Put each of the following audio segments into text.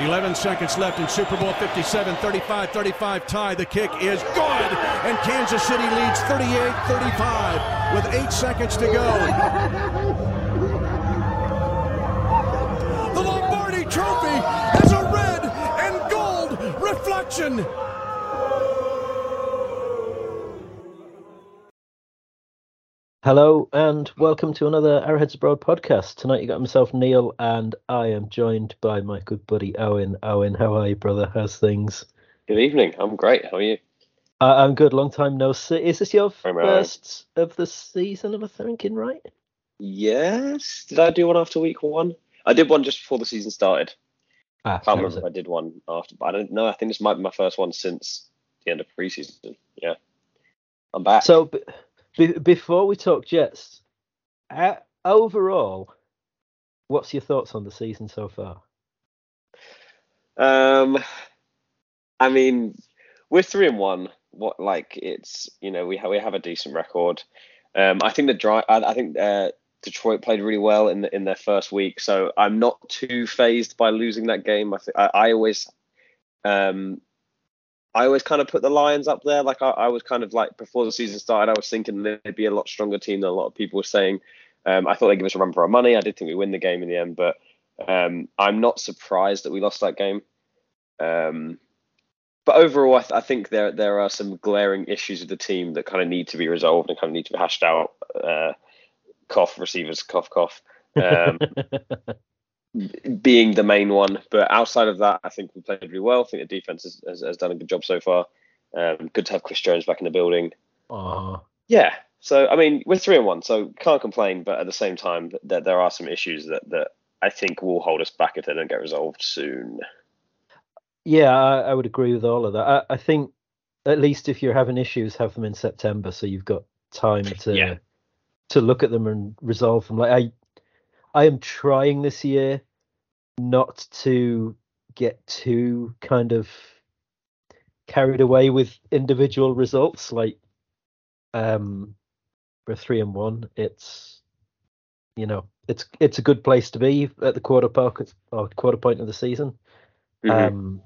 11 seconds left in Super Bowl 57, 35 35 tie. The kick is good, and Kansas City leads 38 35 with eight seconds to go. The Lombardi Trophy has a red and gold reflection. Hello and welcome to another Arrowheads Abroad podcast. Tonight you got myself Neil and I am joined by my good buddy Owen. Owen, how are you, brother? How's things? Good evening. I'm great. How are you? Uh, I'm good. Long time no see. Is this your well. first of the season? Am I thinking right? Yes. Did I do one after week one? I did one just before the season started. Ah, Can't remember if. I did one after, but I don't know. I think this might be my first one since the end of preseason. Yeah. I'm back. So b- be- before we talk Jets, uh, overall, what's your thoughts on the season so far? Um, I mean, we're three and one. What like it's you know we have we have a decent record. Um, I think the dry. I, I think uh, Detroit played really well in the, in their first week, so I'm not too phased by losing that game. I think I, I always, um, I always kind of put the Lions up there. Like I, I was kind of like before the season started, I was thinking they'd be a lot stronger team than a lot of people were saying. Um, I thought they'd give us a run for our money. I did think we win the game in the end, but um, I'm not surprised that we lost that game. Um, but overall, I, th- I think there there are some glaring issues with the team that kind of need to be resolved and kind of need to be hashed out. Uh, cough receivers, cough cough, um, being the main one. But outside of that, I think we played really well. I think the defense has, has, has done a good job so far. Um, good to have Chris Jones back in the building. oh, Yeah. So I mean, we're three and one, so can't complain. But at the same time, there, there are some issues that that I think will hold us back if they don't get resolved soon. Yeah, I, I would agree with all of that. I, I think at least if you're having issues, have them in September, so you've got time to Yeah. to look at them and resolve them. Like I, I am trying this year not to get too kind of carried away with individual results. Like, um, we're three and one. It's you know, it's it's a good place to be at the quarter point or quarter point of the season. Mhm. Um,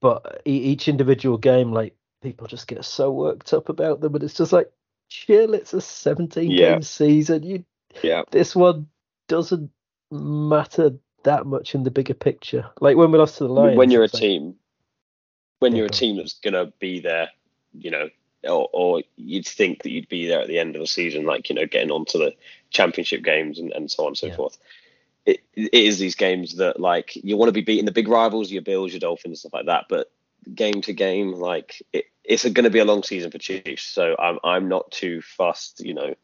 but e- each individual game, like people just get so worked up about them, and it's just like, chill. It's a 17 Yeah. game season. You yeah. this one doesn't matter that much in the bigger picture. Like when we lost to the Lions, when you're a like, team, when Yeah, you're a team that's gonna be there, you know, or, or you'd think that you'd be there at the end of the season, like you know, getting onto the championship games and, and so on and so Yeah. forth. It, it is these games that like you want to be beating the big rivals, your Bills, your Dolphins, stuff like that. But game to game, like it, it's going to be a long season for Chiefs. So I'm I'm not too fussed, you know.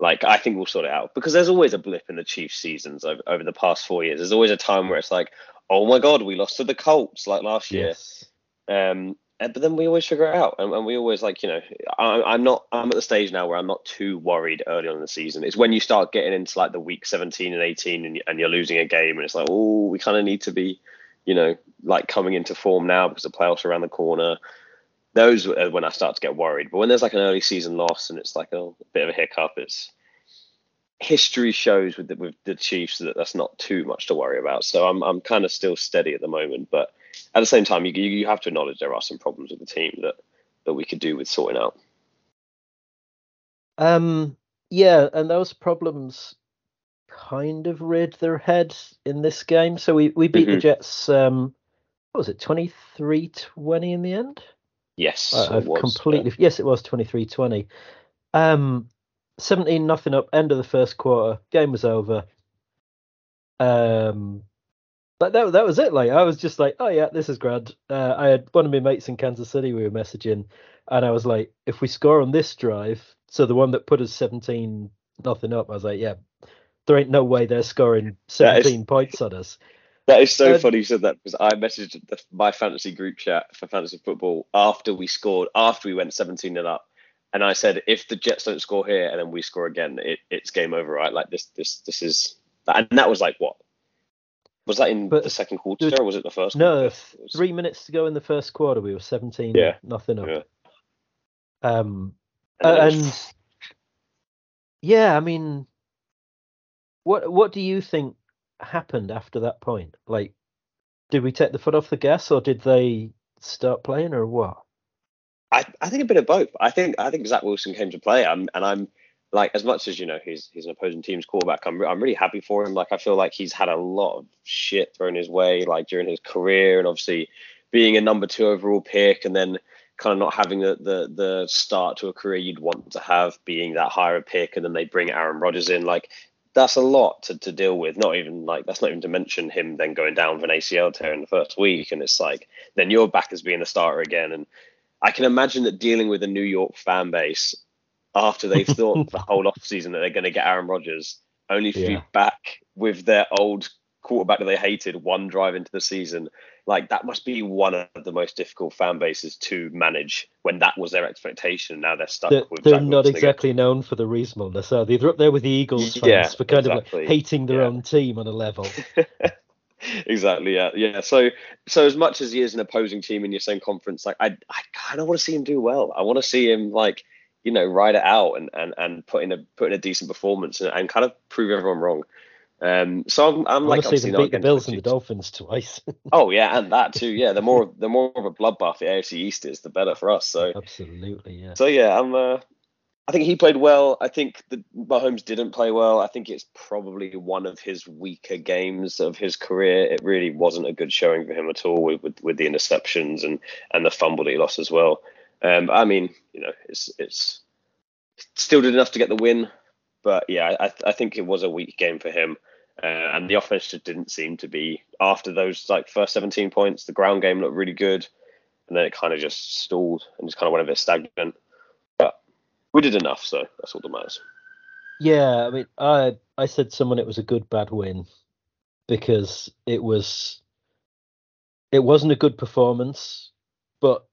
Like I think we'll sort it out because there's always a blip in the Chiefs seasons over, over the past four years. There's always a time where it's like, oh my god, we lost to the Colts like last year. yes, Um, and- but then we always figure it out, and, and we always like you know, I, I'm not. I'm at the stage now where I'm not too worried early on in the season. It's when you start getting into like the week 17 and 18, and, and you're losing a game, and it's like, oh, we kind of need to be, you know, like coming into form now because the playoffs are around the corner. Those are when I start to get worried. But when there's like an early season loss and it's like a, bit of a hiccup, it's history shows with the, with the Chiefs that that's not too much to worry about. So I'm I'm kind of still steady at the moment, but at the same time, you you have to acknowledge there are some problems with the team that that we could do with sorting out. um, yeah, and those problems kind of reared their head in this game. So we we beat the Mhm. Jets. Um, what was it, 23-20 in the end? Yes, I- it I've was, completely yes, it was 23-20. Um, 17 nothing up. End of the first quarter. Game was over. Um, but that that was it. Like I was just like, oh yeah, this is grand. Uh, I had one of my mates in Kansas City. We were messaging, and I was like, if we score on this drive, so the one that put us 17 nothing up, I was like, yeah, there ain't no way they're scoring That is- 17 points on us. That is so Um, funny you said that because I messaged the, my fantasy group chat for fantasy football after we scored, after we went 17 0 up. And I said, if the Jets don't score here and then we score again, it, it's game over, right? Like this, this, this is, and that was like what? Was that in the second quarter was- or was it the first? No, was- three minutes to go in the first quarter. We were 17 Yeah. nothing up. Yeah. Um, And Uh, and yeah, I mean, what what do you think happened after that point? Like, did we take the foot off the gas, or did they start playing, or what? I, I think a bit of both. I think I think Zach Wilson came to play, I'm, and I'm like as much as you know he's he's an opposing team's quarterback. I'm I'm really happy for him. Like I feel like he's had a lot of shit thrown his way, like during his career, and obviously being a number two overall pick, and then kind of not having the the the start to a career you'd want to have, being that higher pick, and then they bring Aaron Rodgers in. Like that's a lot to, to deal with. Not even like that's not even to mention him then going down with an ACL tear in the first week, and it's like then you're back as being a starter again. And I can imagine that dealing with a New York fan base after they've thought the whole off season that they're going to get Aaron Rodgers, only to yeah. be back with their old quarterback that they hated one drive into the season. Like that must be one of the most difficult fan bases to manage when that was their expectation. and Now they're stuck they're, with. They're not exactly known for the reasonableness, are they? They're up there with the Eagles fans yeah, for kind exactly. of like hating their yeah. own team on a level. exactly. Yeah. Yeah. So, so as much as he is an opposing team in your same conference, like I, I kind of want to see him do well. I want to see him like you know ride it out and and and put in a put in a decent performance and, and kind of prove everyone wrong. Um, so I'm, like, I'm like obviously beat the Bills and the Dolphins twice. oh yeah, and that too. Yeah, the more the more of a bloodbath the AFC East is, the better for us. So absolutely, yeah. So yeah, I'm. Uh, I think he played well. I think the Mahomes didn't play well. I think it's probably one of his weaker games of his career. It really wasn't a good showing for him at all with with, with the interceptions and and the fumble that he lost as well. Um, I mean, you know, it's it's still did enough to get the win, but yeah, I I think it was a weak game for him. Uh, and the offense just didn't seem to be after those like first 17 points. The ground game looked really good, and then it kind of just stalled and just kind of went a bit stagnant. But we did enough, so that's all that matters. Yeah, I mean, I I said someone it was a good bad win because it was it wasn't a good performance, but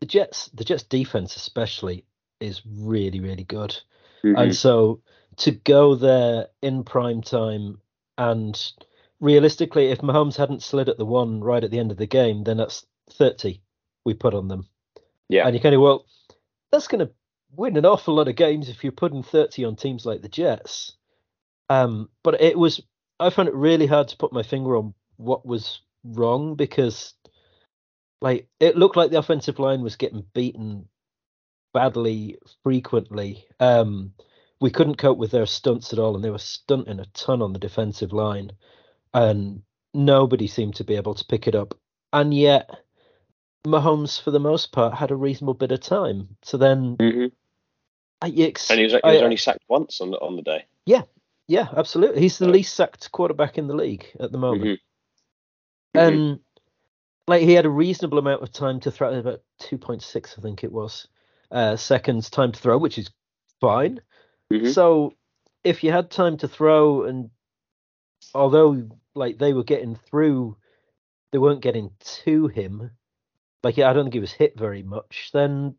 the Jets the Jets defense especially is really really good, mm-hmm. and so to go there in prime time and realistically, if Mahomes hadn't slid at the one right at the end of the game, then that's 30 we put on them. Yeah. And you kind of, well, that's going to win an awful lot of games if you're putting 30 on teams like the Jets. Um, but it was, I found it really hard to put my finger on what was wrong because, like, it looked like the offensive line was getting beaten badly frequently. Um, we couldn't cope with their stunts at all, and they were stunting a ton on the defensive line, and nobody seemed to be able to pick it up. And yet, Mahomes, for the most part, had a reasonable bit of time. So then, mm-hmm. I, ex- and he was, he was I, only sacked once on the on the day. Yeah, yeah, absolutely. He's the least sacked quarterback in the league at the moment, mm-hmm. and mm-hmm. like he had a reasonable amount of time to throw, about two point six, I think it was, uh, seconds time to throw, which is fine. Mm-hmm. So if you had time to throw, and although like they were getting through, they weren't getting to him. Like I don't think he was hit very much. Then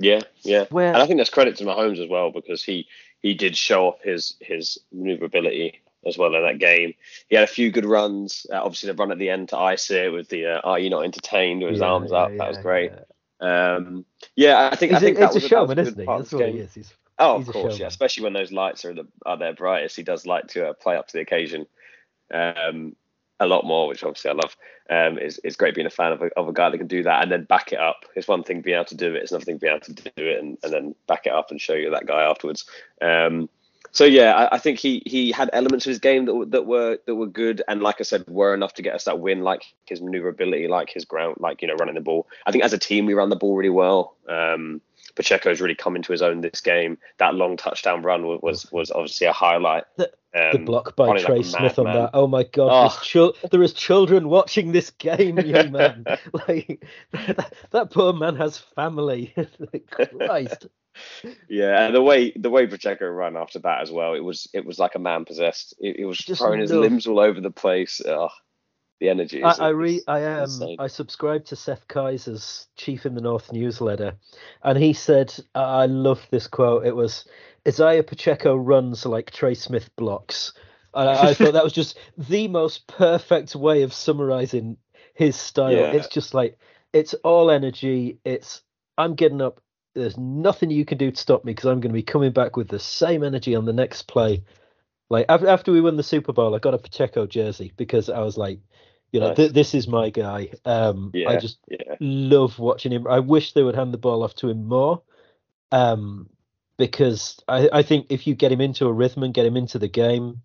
yeah, yeah, where... and I think that's credit to Mahomes as well because he he did show off his his maneuverability as well in that game. He had a few good runs. Uh, obviously, the run at the end to ice it with the uh, "Are you not entertained?" with his yeah, arms yeah, up. Yeah, that was great. Um, yeah, I think he's I think a, that was a showman, isn't he? That's what he is. He's Oh, of course, yeah. Especially when those lights are the, are their brightest, he does like to uh, play up to the occasion um, a lot more, which obviously I love. Um, it's, it's great being a fan of a, of a guy that can do that and then back it up. It's one thing being able to do it; it's another thing being able to do it and, and then back it up and show you that guy afterwards. Um, so yeah, I, I, think he he had elements of his game that that were that were good, and like I said, were enough to get us that win. Like his maneuverability, like his ground, like you know running the ball. I think as a team we ran the ball really well. Um, Pacheco's really come into his own this game. That long touchdown run was was obviously a highlight. The, um, the block by Trey like Smith on man. that. Oh my god! Oh. there is children watching this game, young man. like that, that, poor man has family. Christ. Yeah, and the way the way Pacheco ran after that as well, it was it was like a man possessed. It, it was Just throwing his limbs all over the place. Oh the energy. I, I re I am um, I subscribe to Seth Keysor's Chief in the North newsletter, and he said I love this quote. It was Isaiah Pacheco runs like Trey Smith blocks. And I, I thought that was just the most perfect way of summarizing his style. Yeah. It's just like it's all energy. It's I'm getting up. There's nothing you can do to stop me because I'm going to be coming back with the same energy on the next play. Like after we won the Super Bowl, I got a Pacheco jersey because I was like, You know, Nice. th- this is my guy. Um, I just Yeah. love watching him. I wish they would hand the ball off to him more, um, because I, I think if you get him into a rhythm and get him into the game,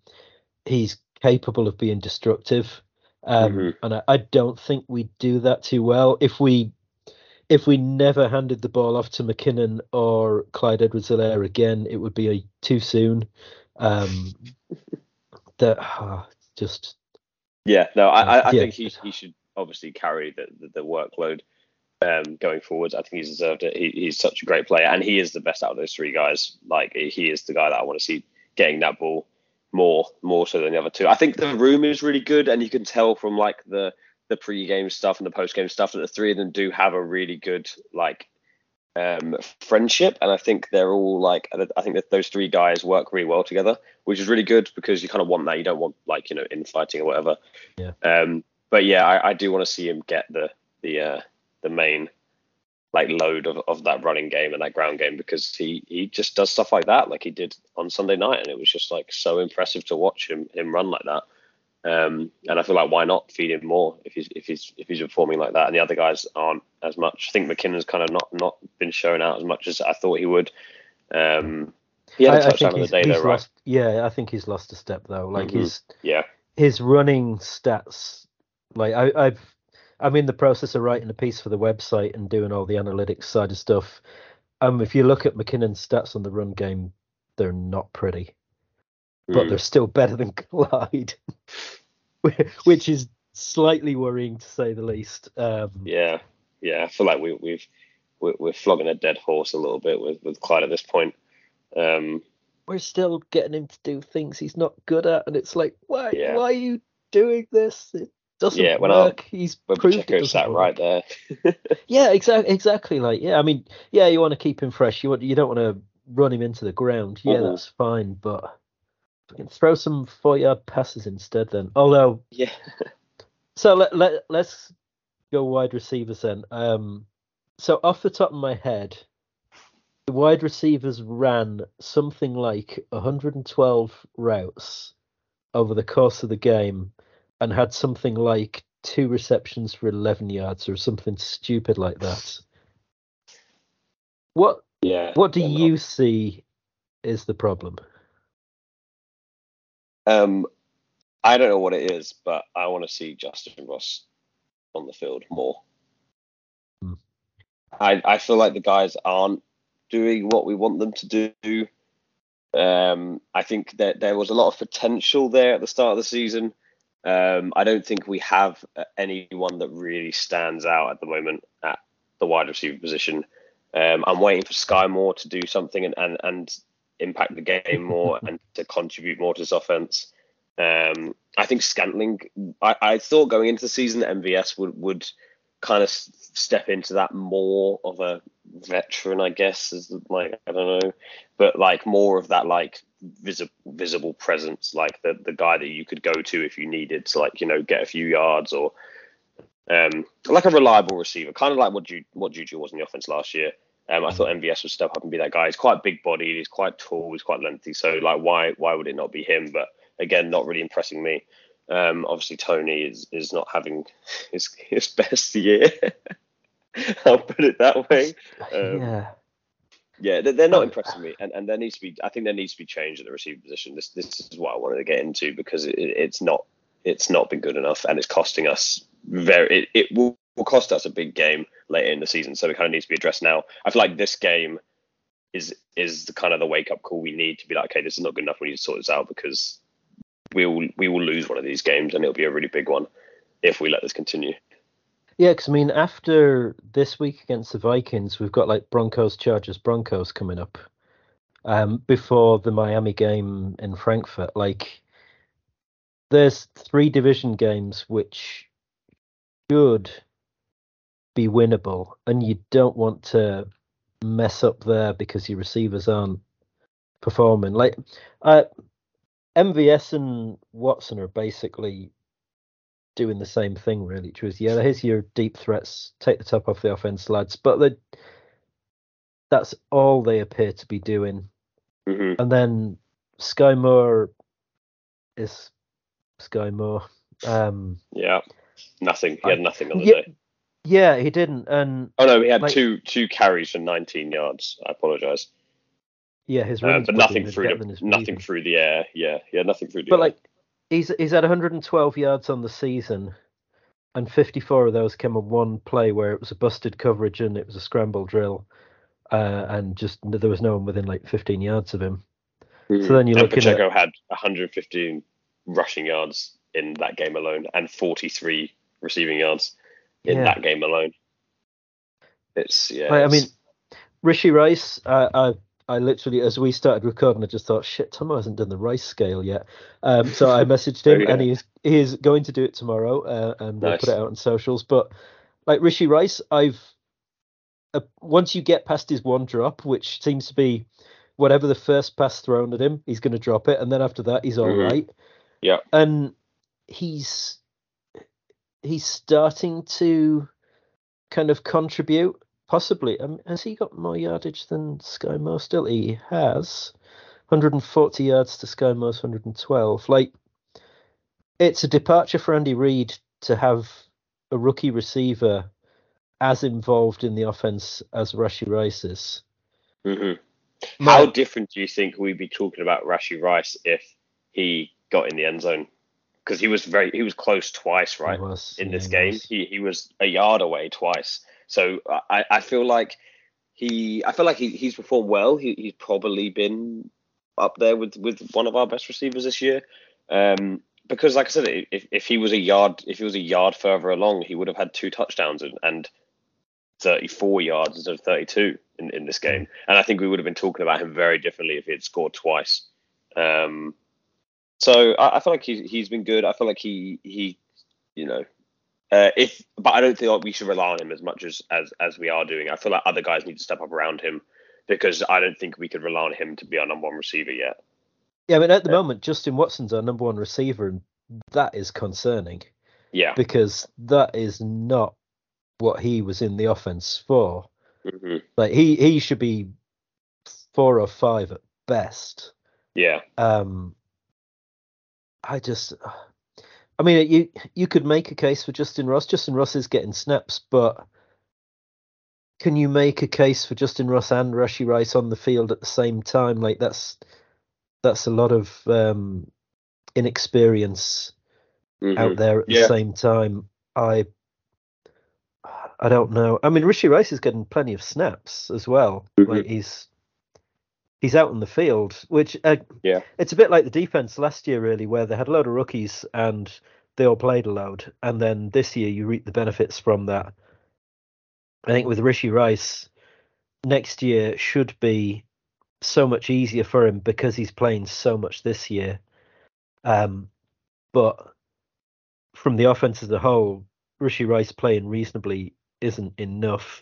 he's capable of being destructive. Um, Mhm. And I, I don't think we do that too well. If we if we never handed the ball off to McKinnon or Clyde Edwards-Helaire again, it would be a, too soon. Um, that ah, just Yeah, no, I, I, I Yeah. think he he should obviously carry the the, the workload um, going forwards. I think he's deserved it. He, he's such a great player, and he is the best out of those three guys. Like he is the guy that I want to see getting that ball more more so than the other two. I think the room is really good, and you can tell from like the the pre-game stuff and the post-game stuff that the three of them do have a really good like um, friendship, and I think they're all like I think that those three guys work really well together, which is really good because you kind of want that. You don't want like you know infighting or whatever. Yeah. Um, but yeah, I, I do want to see him get the the uh, the main like load of, of that running game and that ground game because he he just does stuff like that like he did on Sunday night and it was just like so impressive to watch him him run like that. Um, and I feel like why not feed him more if he's if he's if he's performing like that and the other guys aren't as much. I think McKinnon's kind of not not been showing out as much as I thought he would. Um, he had a I, I think he's, day he's though, right? lost. Yeah, I think he's lost a step though. Like Mhm. his Yeah. his running stats. Like I, I've I'm in the process of writing a piece for the website and doing all the analytics side of stuff. Um, if you look at McKinnon's stats on the run game, they're not pretty, but Mm. they're still better than Clyde, which is slightly worrying to say the least. Um, Yeah, yeah. I feel like we, we've we're, we're flogging a dead horse a little bit with with Clyde at this point. Um, we're still getting him to do things he's not good at, and it's like, why, Yeah. why are you doing this? It doesn't Yeah, when I- work. He's but proved it Pacheco sat work. right there. Yeah, exactly. Exactly. Like, yeah. I mean, yeah, you want to keep him fresh. You want, you don't want to run him into the ground. Yeah, that's fine. But fucking throw some four-yard passes instead. Then, although, yeah. so let let let's go wide receivers then. Um, so off the top of my head, the wide receivers ran something like 112 routes over the course of the game, and had something like two receptions for 11 yards or something stupid like that. What Yeah. what do yeah, no. you see is the problem? Um, I don't know what it is, but I want to see Justyn Ross on the field more. Hmm. I I feel like the guys aren't doing what we want them to do. Um, I think that there was a lot of potential there at the start of the season. Um, I don't think we have uh, anyone that really stands out at the moment at the wide receiver position. Um, I'm waiting for Sky Moore to do something and, and, and impact the game more and to contribute more to this offense. Um, I think Scantling. I, I thought going into the season that MVS would would kind of step into that more of a veteran, I guess, is like I don't know, but like more of that like visible visible presence, like the the guy that you could go to if you needed to like you know get a few yards or um like a reliable receiver, kind of like what Ju- what Juju was in the offense last year. Um, I thought MVS would step up and be that guy. He's quite big bodied, he's quite tall, he's quite lengthy. So like, why why would it not be him? But again, not really impressing me. Um, obviously Tony is is not having his his best year. I'll put it that way. Um, yeah. Yeah, they're, not Oh. impressing me, and and there needs to be. I think there needs to be change at the receiver position. This this is what I wanted to get into because it, it's not it's not been good enough, and it's costing us very. It, it will, will cost us a big game later in the season, so it kind of needs to be addressed now. I feel like this game is is the kind of the wake up call we need to be like, okay, this is not good enough. We need to sort this out because we will we will lose one of these games, and it'll be a really big one if we let this continue. Yeah, because I mean, after this week against the Vikings, we've got like Broncos, Chargers, Broncos coming up. Um, before the Miami game in Frankfurt, like there's three division games which should be winnable, and you don't want to mess up there because your receivers aren't performing. Like, uh, MVS and Watson are basically doing the same thing, really. Which was, yeah, here's your deep threats, take the top off the offense, lads. But the, that's all they appear to be doing. hmm And then Sky Moore is Sky Moore. Um, Yeah, Nothing. He had nothing on the Yeah, day. Yeah, he didn't, and Oh no, he had like- two two carries for 19 yards. I apologise, yeah, his uh, but nothing through the, nothing breathing. through the air. Yeah, yeah, nothing through the But air. like, he's he's had 112 yards on the season, and 54 of those came on one play where it was a busted coverage and it was a scramble drill, uh, and just there was no one within like 15 yards of him. So then you're and looking at Pacheco had 115 rushing yards in that game alone, and 43 receiving yards in Yeah. that game alone. It's yeah. I, I mean, Rashee Rice, I, I I literally as we started recording, I just thought, shit, Tomo hasn't done the Rice scale yet. Um, so I messaged him, and he's he is going to do it tomorrow, uh, and we'll put it out on socials. But like Rashee Rice, I've uh, once you get past his one drop, which seems to be whatever the first pass thrown at him, he's going to drop it, and then after that, he's all Mhm. right. Yeah. and he's he's starting to kind of contribute. Possibly, um, has he got more yardage than Sky Moore? Still, he has 140 yards to Sky Moore's 112. Like, it's a departure for Andy Reid to have a rookie receiver as involved in the offense as Rashee Rice is. Mhm. My- How different do you think we'd be talking about Rashee Rice if he got in the end zone? Because he was very he was close twice, he right? was, in this he game. was. He he was a yard away twice. So I, I feel like he I feel like he, he's performed well. He, he's probably been up there with, with one of our best receivers this year. Um, because like I said, if, if he was a yard if he was a yard further along, he would have had two touchdowns and, and 34 yards instead of 32 in, in this game. And I think we would have been talking about him very differently if he had scored twice. Um, so I, I feel like he's he's been good. I feel like he he you know uh, if but I don't think like, we should rely on him as much as, as as we are doing. I feel like other guys need to step up around him because I don't think we could rely on him to be our number one receiver yet. Yeah, I mean, at the Yeah. moment, Justin Watson's our number one receiver, and that is concerning Yeah. because that is not what he was in the offense for. hmm Like he he should be four or five at best. Yeah. Um, I just, I mean, you you could make a case for Justyn Ross. Justyn Ross is getting snaps, but can you make a case for Justyn Ross and Rashee Rice on the field at the same time? Like that's that's a lot of um, inexperience Mhm. out there at the same time. I I don't know. I mean, Rashee Rice is getting plenty of snaps as well. Mhm. Like he's he's out in the field, which uh, Yeah. it's a bit like the defense last year, really, where they had a load of rookies and they all played a load, and then this year you reap the benefits from that. I think with Rashee Rice, next year should be so much easier for him because he's playing so much this year. Um, but from the offense as a whole, Rashee Rice playing reasonably isn't enough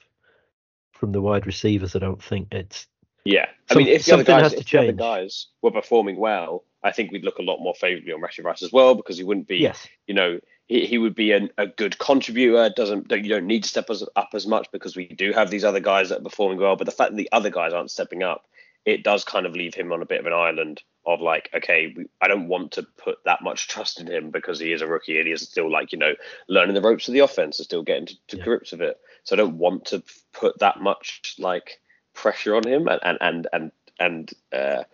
from the wide receivers. I don't think it's Yeah. I Some- mean, if the other guys, if the other guys were performing well, I think we'd look a lot more favourably on Rashee Rice as well because he wouldn't be yes, you know, he, he would be an, a good contributor. Doesn't don't- you don't need to step us up as much because we do have these other guys that are performing well. But the fact that the other guys aren't stepping up, it does kind of leave him on a bit of an island of like, okay, we, I don't want to put that much trust in him because he is a rookie and he is still like you know learning the ropes of the offense and still getting to, to Yeah. grips with it. So I don't want to put that much like pressure on him and and and and and. Uh,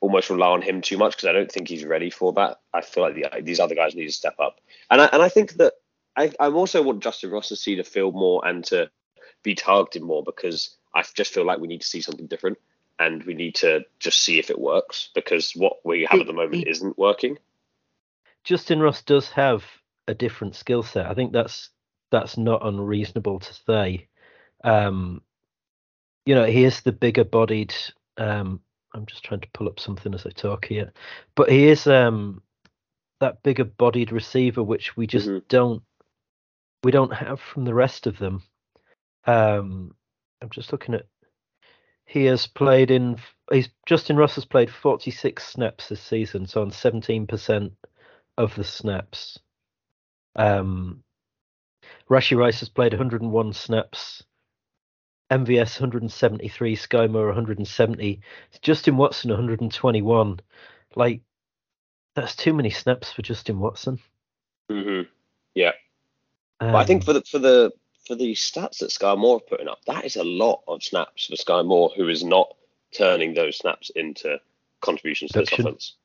almost rely on him too much because I don't think he's ready for that. I feel like the, these other guys need to step up, and I and I think that I I also want Justyn Ross to see the field more and to be targeted more because I just feel like we need to see something different and we need to just see if it works because what we have at the moment isn't working. Justyn Ross does have a different skill set. I think that's that's not unreasonable to say. Um, you know, he is the bigger bodied. Um, I'm just trying to pull up something as I talk here, but he is um, that bigger bodied receiver, which we just Mhm. don't we don't have from the rest of them. Um, I'm just looking at. He has played in. He's Justyn Ross has played 46 snaps this season, so on 17% of the snaps. Um, Rashee Rice has played 101 snaps. MVS 173, Sky Moore 170, Justin Watson 121. Like, that's too many snaps for Justin Watson. hmm Yeah, But I think Um, for the for the for the stats that Sky Moore are putting up, that is a lot of snaps for Sky Moore, who is not turning those snaps into contributions to this offense.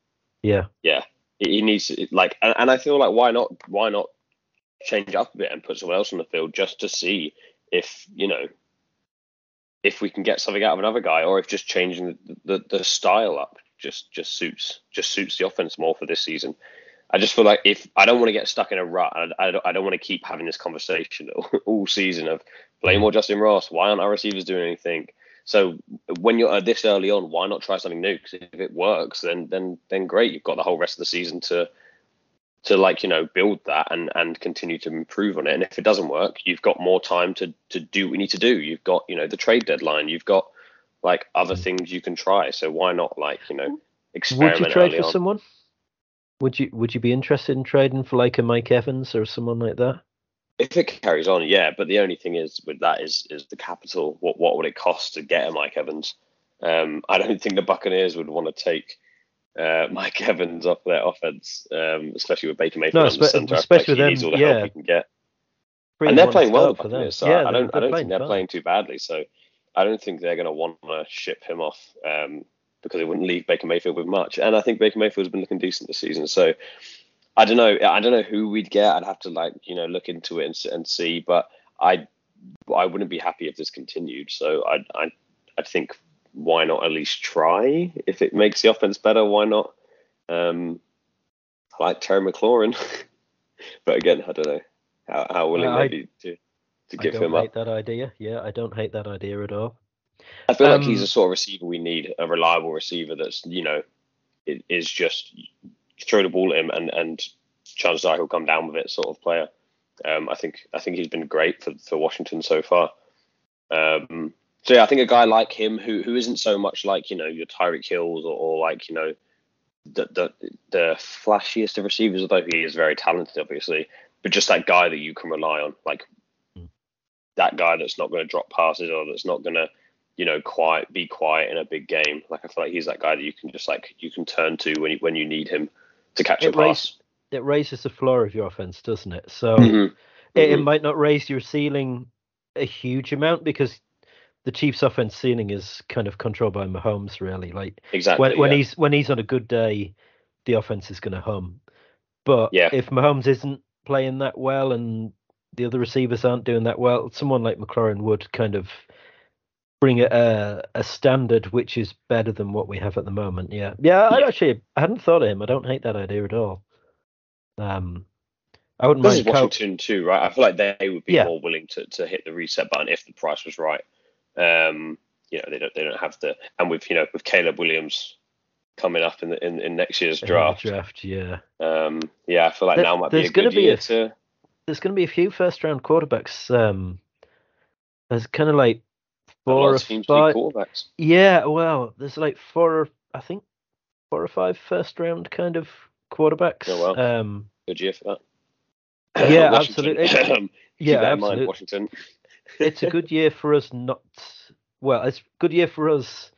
yeah, Yeah, he he needs to, like, and, and I feel like why not why not change up a bit and put someone else on the field just to see if you know if we can get something out of another guy, or if just changing the, the, the style up just just suits just suits the offense more for this season. I just feel like if I don't want to get stuck in a rut, I, I don't, I don't want to keep having this conversation all, season of play more Justyn Ross. Why aren't our receivers doing anything? So when you're uh, this early on, why not try something new? Because if it works, then then then great. You've got the whole rest of the season to to like you know build that and and continue to improve on it. And if it doesn't work, you've got more time to to do what you need to do. You've got you know the trade deadline. You've got like other things you can try. So why not like you know experiment would you trade for on? someone? Would you Would you be interested in trading for like a Mike Evans or someone like that? If it carries on, yeah. But the only thing is with that is is the capital. What what would it cost to get a Mike Evans? Um, I don't think the Buccaneers would want to take uh, Mike Evans off their offense, um, especially with Baker Mayfield No, the center. Especially with needs them, all the help yeah. he can get. And they're playing well, for them. So yeah, I don't, I don't think they're playing too badly. So I don't think they're going to want to ship him off um, because it wouldn't leave Baker Mayfield with much. And I think Baker Mayfield's been looking decent this season. So I don't know. I don't know who we'd get. I'd have to like you know look into it and, and see. But I I wouldn't be happy if this continued. So I I I think why not at least try if it makes the offense better? Why not? Um, I like Terry McLaurin, but again, I don't know how, how willing I- they'd be to to give him up. I don't hate that idea. Yeah, I don't hate that idea at all. I feel like he's Um, a sort of receiver we need, a reliable receiver that's you know i- is just throw the ball at him and and chances are he'll come down with it sort of player. Um, I think I think he's been great for, for Washington so far. Um, so yeah, I think a guy like him who who isn't so much like you know your Tyreek Hills or, or like you know the, the the flashiest of receivers, although he is very talented, obviously, but just that guy that you can rely on, like Mm. that guy that's not going to drop passes or that's not going to you know quiet be quiet in a big game. Like I feel like he's that guy that you can just like you can turn to when you, when you need him to catch a It raised- pass. It raises the floor of your offense, doesn't it? So Mhm. it, it Mhm. might not raise your ceiling a huge amount because the Chiefs' offense ceiling is kind of controlled by Mahomes, really. Like Exactly. when when yeah. he's when he's on a good day, the offense is going to hum. But Yeah. if Mahomes isn't playing that well and the other receivers aren't doing that well, someone like McLaurin would kind of bring a a, standard which is better than what we have at the moment. Yeah, yeah. I Yeah. actually I hadn't thought of him. I don't hate that idea at all. Um, I wouldn't This is mind. Kyle- Washington too, right? I feel like they would be Yeah. more willing to, to hit the reset button if the price was right. Um, you know, they don't they don't have the and with you know with Caleb Williams coming up in the in, in next year's draft. draft, yeah. Um, yeah, I feel like There- now might be a gonna good be year a- to. There's going to be a few first round quarterbacks. Um, there's kind of like A four lot or of teams do five. quarterbacks. Yeah, well, there's like four, or- I think, four or five first round kind of quarterbacks. Oh, wow. Um, Good year for that. Yeah, absolutely. Keep yeah, that in mind, absolutely. Washington. It's a good year for us not. Well, it's good year for us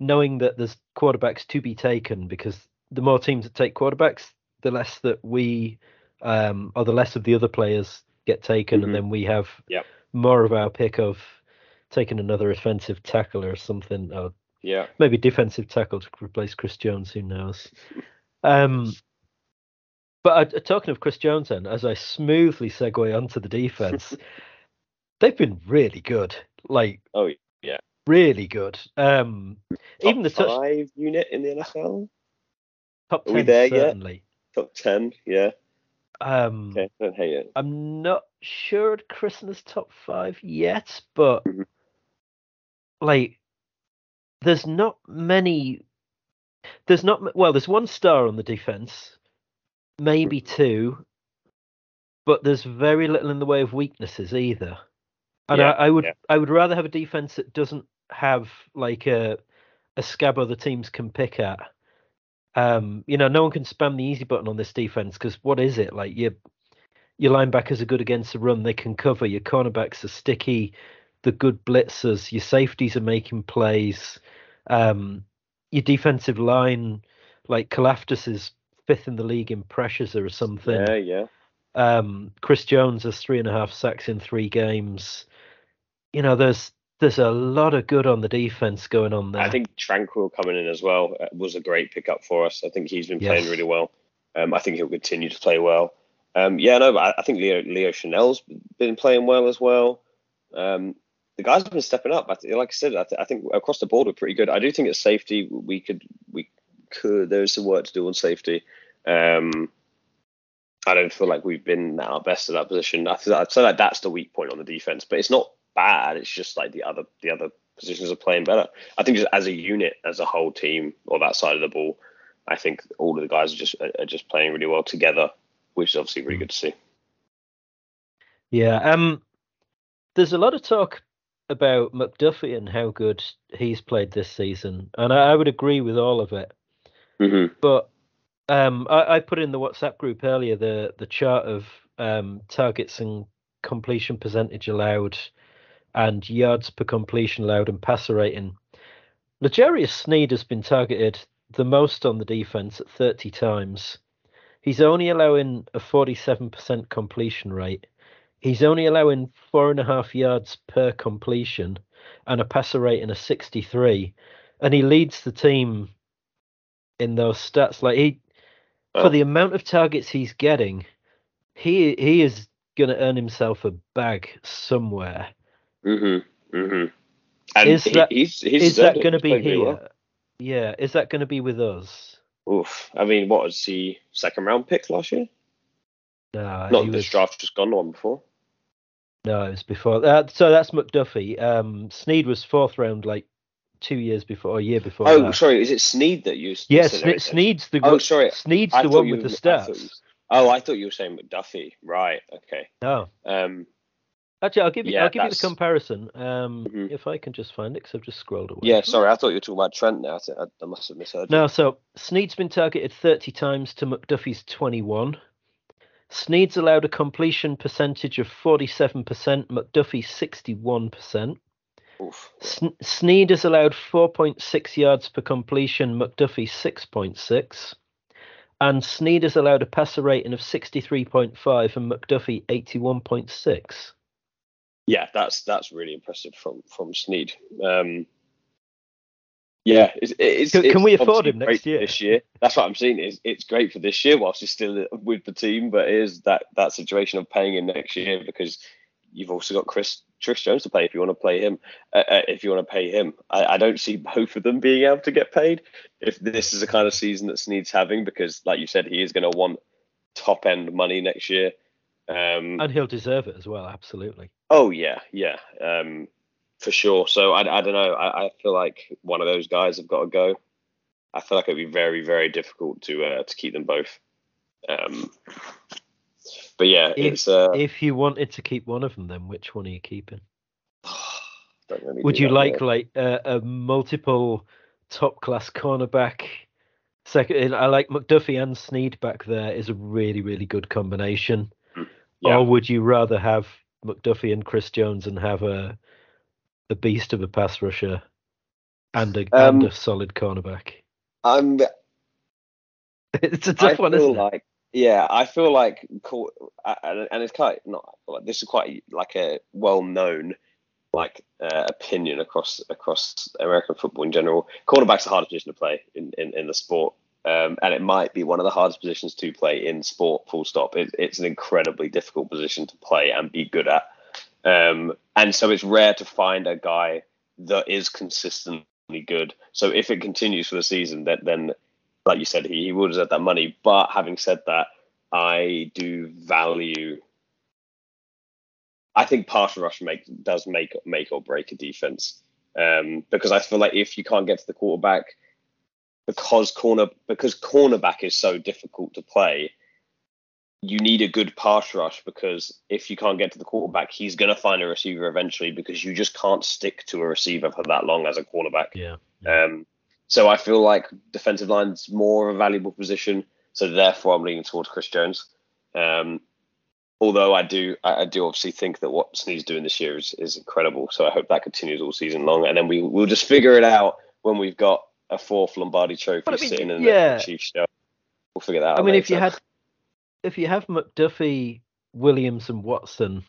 knowing that there's quarterbacks to be taken because the more teams that take quarterbacks, the less that we, um, or the less of the other players get taken, Mhm. and then we have Yep. more of our pick of taking another offensive tackle or something, or Yeah. maybe defensive tackle to replace Chris Jones. Who knows? Um, but uh, talking of Chris Jones, then, as I smoothly segue onto the defense, they've been really good. Like Oh, yeah. really good. Um, even the Top touch five unit in the NFL. top Are we ten there yet? certainly. Top ten. Yeah. Um, Okay. Don't hate it. I'm not sure at Christmas top five yet, but Mhm. like, there's not many. There's not well. There's one star on the defense, maybe two, but there's very little in the way of weaknesses either. And Yeah, I, I would yeah. I would rather have a defense that doesn't have like a a scab other teams can pick at. Um, you know, no one can spam the easy button on this defense because what is it like? Your your linebackers are good against the run; they can cover. Your cornerbacks are sticky. The good blitzers. Your safeties are making plays. Um, your defensive line, like Karlaftis, is fifth in the league in pressures or something. Yeah. Yeah. Um, Chris Jones has three and a half sacks in three games. You know, there's there's a lot of good on the defense going on there. I think Tranquill coming in as well uh, was a great pickup for us. I think he's been playing Yes. really well. Um, I think he'll continue to play well. Um, yeah, no, but I, I think Leo, Leo Chenal's been playing well as well. Um, the guys have been stepping up. I th- like I said, I, th- I think across the board we're pretty good. I do think at safety we could we could there's some work to do on safety. Um, I don't feel like we've been at our best at that position. I feel, I'd say like that's the weak point on the defense, but it's not bad. It's just like the other the other positions are playing better. I think just as a unit, as a whole team, or that side of the ball, I think all of the guys are just are just playing really well together, which is obviously really good to see. Yeah. Um. There's a lot of talk about McDuffie and how good he's played this season, and I, I would agree with all of it. Mm-hmm. But um, I, I put in the WhatsApp group earlier the the chart of um, targets and completion percentage allowed, and yards per completion allowed, and passer rating. L'Jarius Sneed has been targeted the most on the defense at 30 times. He's only allowing a 47% completion rate. He's only allowing four and a half yards per completion and a passer rating of 63. And he leads the team in those stats. Like he, Oh. for the amount of targets he's getting, he he is going to earn himself a bag somewhere. Mm-hmm. Mm-hmm. And Is he- that- he's, he's is that going to be here? well. Yeah, is that going to be with us? Oof. I mean, what was he second round pick last year? No, Not this was, draft, just gone on before. no, it was before. Uh, so that's McDuffie. Um, Sneed was fourth round, like two years before, a year before. Oh, that. sorry, is it Sneed that you? Yeah, said Sne- Sneed's the Oh, sorry, Sneed's I the one you with the were- I you- stats. Oh, I thought you were saying McDuffie. Right. Okay. No, Um. Actually, I'll give you. Yeah, I'll give you the comparison. Um, Mhm. if I can just find it, because I've just scrolled away. Yeah. Sorry, I thought you were talking about Trent. Now I, I, must have misheard. you. No, so Sneed's been targeted 30 times to McDuffie's 21. Sneed's allowed a completion percentage of 47%, McDuffie 61%. Oof. Sn- Sneed has allowed 4.6 yards per completion, McDuffie 6.6. And Sneed has allowed a passer rating of 63.5 and McDuffie 81.6. Yeah, that's that's really impressive from from Sneed. Um. Yeah, it's, it's, Can- can it's we afford him next year? This year, that's what I'm seeing. It's, it's great for this year whilst he's still with the team, but it is that that situation of paying him next year because you've also got Chris Trish Jones to play if you want to play him. Uh, uh, if you want to pay him, I, I don't see both of them being able to get paid if this is the kind of season that Sneed's having because, like you said, he is going to want top end money next year. Um, And he'll deserve it as well, absolutely. Oh yeah, yeah, um, for sure. So I, I don't know. I, I feel like one of those guys have got to go. I feel like it'd be very, very difficult to uh, to keep them both. Um, but yeah, If- it's. Uh, If you wanted to keep one of them, then which one are you keeping? really Would you like like a, a multiple top class cornerback? Second, I like McDuffie and Sneed back there is a really really good combination. Yeah. Or would you rather have McDuffie and Chris Jones and have a a beast of a pass rusher and a Um, and a solid cornerback? I'm. It's a tough one, isn't it? yeah, I feel like cool, and and it's quite not like this is quite like a well known like uh, opinion across across American football in general. Cornerback's the hardest position to play in in, in the sport. Um, and it might be one of the hardest positions to play in sport. Full stop. It, it's an incredibly difficult position to play and be good at. Um, and so it's rare to find a guy that is consistently good. So if it continues for the season, that then like you said, he, he will deserve that money. But having said that, I do value. I think pass rush make does make make or break a defense um, because I feel like if you can't get to the quarterback, because corner because cornerback is so difficult to play, you need a good pass rush because if you can't get to the quarterback, he's going to find a receiver eventually because you just can't stick to a receiver for that long as a cornerback. Yeah. Um, so I feel like defensive line's more of a valuable position. So therefore, I'm leaning towards Chris Jones. Um, although I do, I, I do obviously think that what Sneed's doing this year is, is incredible. So I hope that continues all season long, and then we we'll just figure it out when we've got a fourth Lombardi Trophy I mean, sitting in yeah. the Chiefs show. We'll figure that out. I mean, if you had if you have McDuffie Williams and Watson,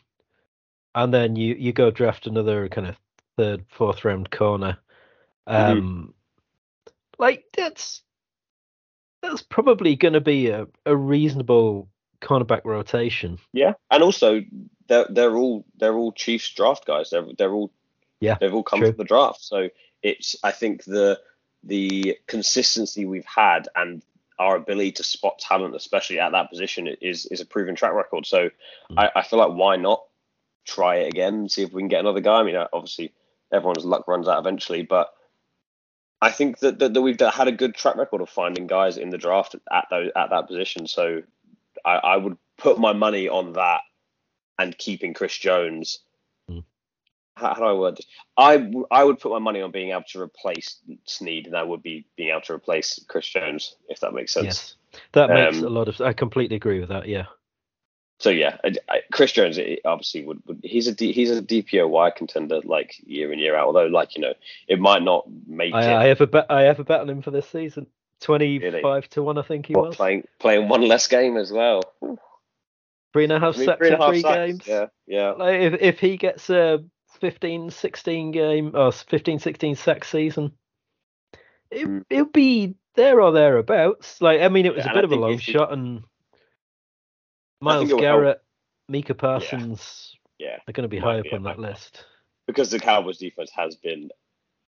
and then you you go draft another kind of third, fourth round corner. Mhm. Um, like that's that's probably going to be a, a reasonable cornerback rotation. Yeah, and also they're they're all they're all Chiefs draft guys. They're they're all Yeah, they've all come true. from the draft. So it's I think the the consistency we've had and our ability to spot talent, especially at that position, is is a proven track record. So Mm. I, I feel like why not try it again see if we can get another guy. I mean, obviously everyone's luck runs out eventually, but I think that, that, that we've had a good track record of finding guys in the draft at those at that position. So I, I would put my money on that and keeping Chris Jones. How, do I word this? I would put my money on being able to replace Sneed, and I would be being able to replace Chris Jones, if that makes sense. Yes, that makes Um, a lot of. I completely agree with that. Yeah, So yeah, I, I, Chris Jones obviously would, would he's a D, he's a DPOY contender like year in year out. Although like you know it might not make it. I, I have a bet. I have a bet on him for this season. Twenty-five to one, I think he what, was. playing playing one less game as well. Three and a half I mean, sacks three in three sacks. games. Yeah, yeah. Like if if he gets a 15 16 game or 15 16 sack season, it, Mm. it'll be there or thereabouts. Like I mean, it was Yeah, a bit of a long shot, and Myles help. Garrett, Micah Parsons Yeah, they're going to be might high up on that list. because the Cowboys defense has been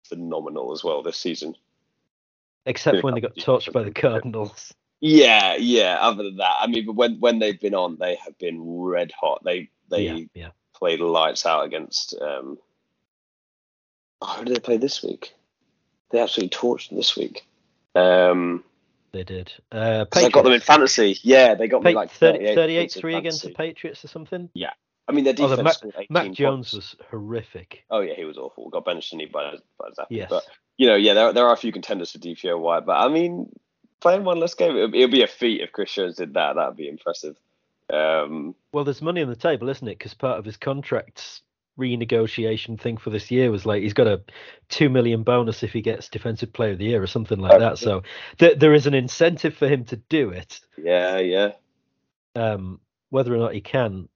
phenomenal as well this season. Except Bit when they got torched by the. Cardinals. Yeah, yeah. Other than that, I mean, but when when they've been on, they have been red hot. They they yeah, yeah, played lights out against. Um, oh, who did they play this week? They absolutely torched them this week. Um, they did. Uh, I got them in fantasy. Yeah, they got me like 38, 38 3 against the. Patriots or something. Yeah. I mean, their defense. Mac- 18 Mac Jones points. was horrific. Oh yeah, he was awful. Got benched and by by Zappe. Yes. But you know, yeah, there there are a few contenders for DPOY, but I mean, playing one less game, it'll, it'll be a feat if Chris Jones did that. That'd be impressive. Um, Well, there's money on the table, isn't it? Because part of his contract renegotiation thing for this year was like he's got a two million bonus if he gets Defensive Player of the Year or something like that. So th- there is an incentive for him to do it. yeah, yeah. Um, whether or not he can,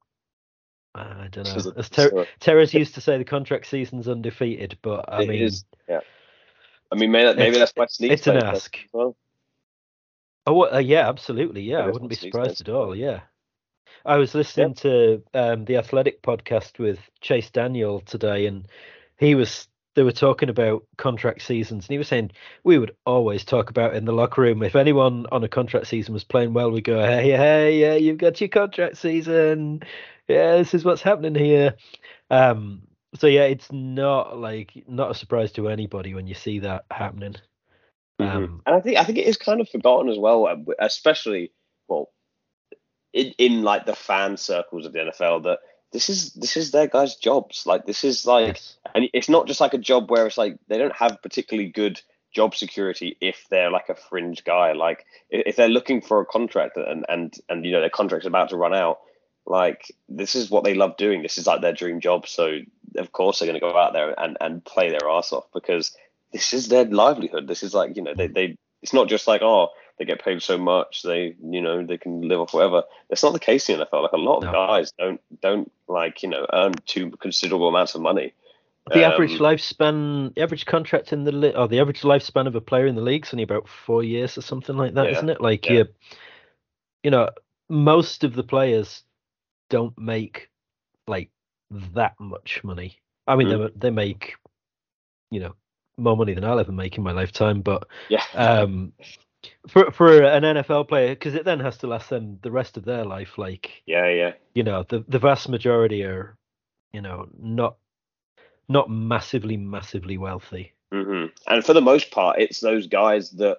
I don't know. As Ter- Terrace used to say, the contract season's undefeated, but I It mean, is, yeah. I mean, maybe, maybe that's why Sneed it's an ask. Well. Oh, uh, yeah, absolutely. Yeah, I wouldn't be surprised at all. Yeah. I was listening to um, the Athletic podcast with Chase Daniel today, and he was they were talking about contract seasons, and he was saying we would always talk about in the locker room if anyone on a contract season was playing well, we go, hey, hey, yeah, you've got your contract season. Yeah, this is what's happening here. Um, so yeah, it's not like not a surprise to anybody when you see that happening. Mhm. Um, and I think I think it is kind of forgotten as well, uh, especially well, in, in like the fan circles of the NFL that this is this is their guys' jobs. Like this is like and it's not just like a job where it's like they don't have particularly good job security if they're like a fringe guy. Like if they're looking for a contract and and and you know their contract's about to run out like this is what they love doing. This is like their dream job. So of course they're going to go out there and and play their ass off because this is their livelihood. This is like you know they they it's not just like oh they get paid so much they you know they can live off whatever that's not the case in the NFL like a lot of No. guys don't don't like you know earn too considerable amounts of money The average Um, lifespan, the average contract in the li- or the average lifespan of a player in the league's only about four years or something like that, Yeah, not it? Like yeah. you, you know, most of the players don't make like that much money. I mean, Mm. they they make, you know, more money than I'll ever make in my lifetime. But yeah um, for for an NFL player, because it then has to last them the rest of their life. Like yeah yeah you know, the the vast majority are, you know, not not massively massively wealthy. hmm And for the most part, it's those guys that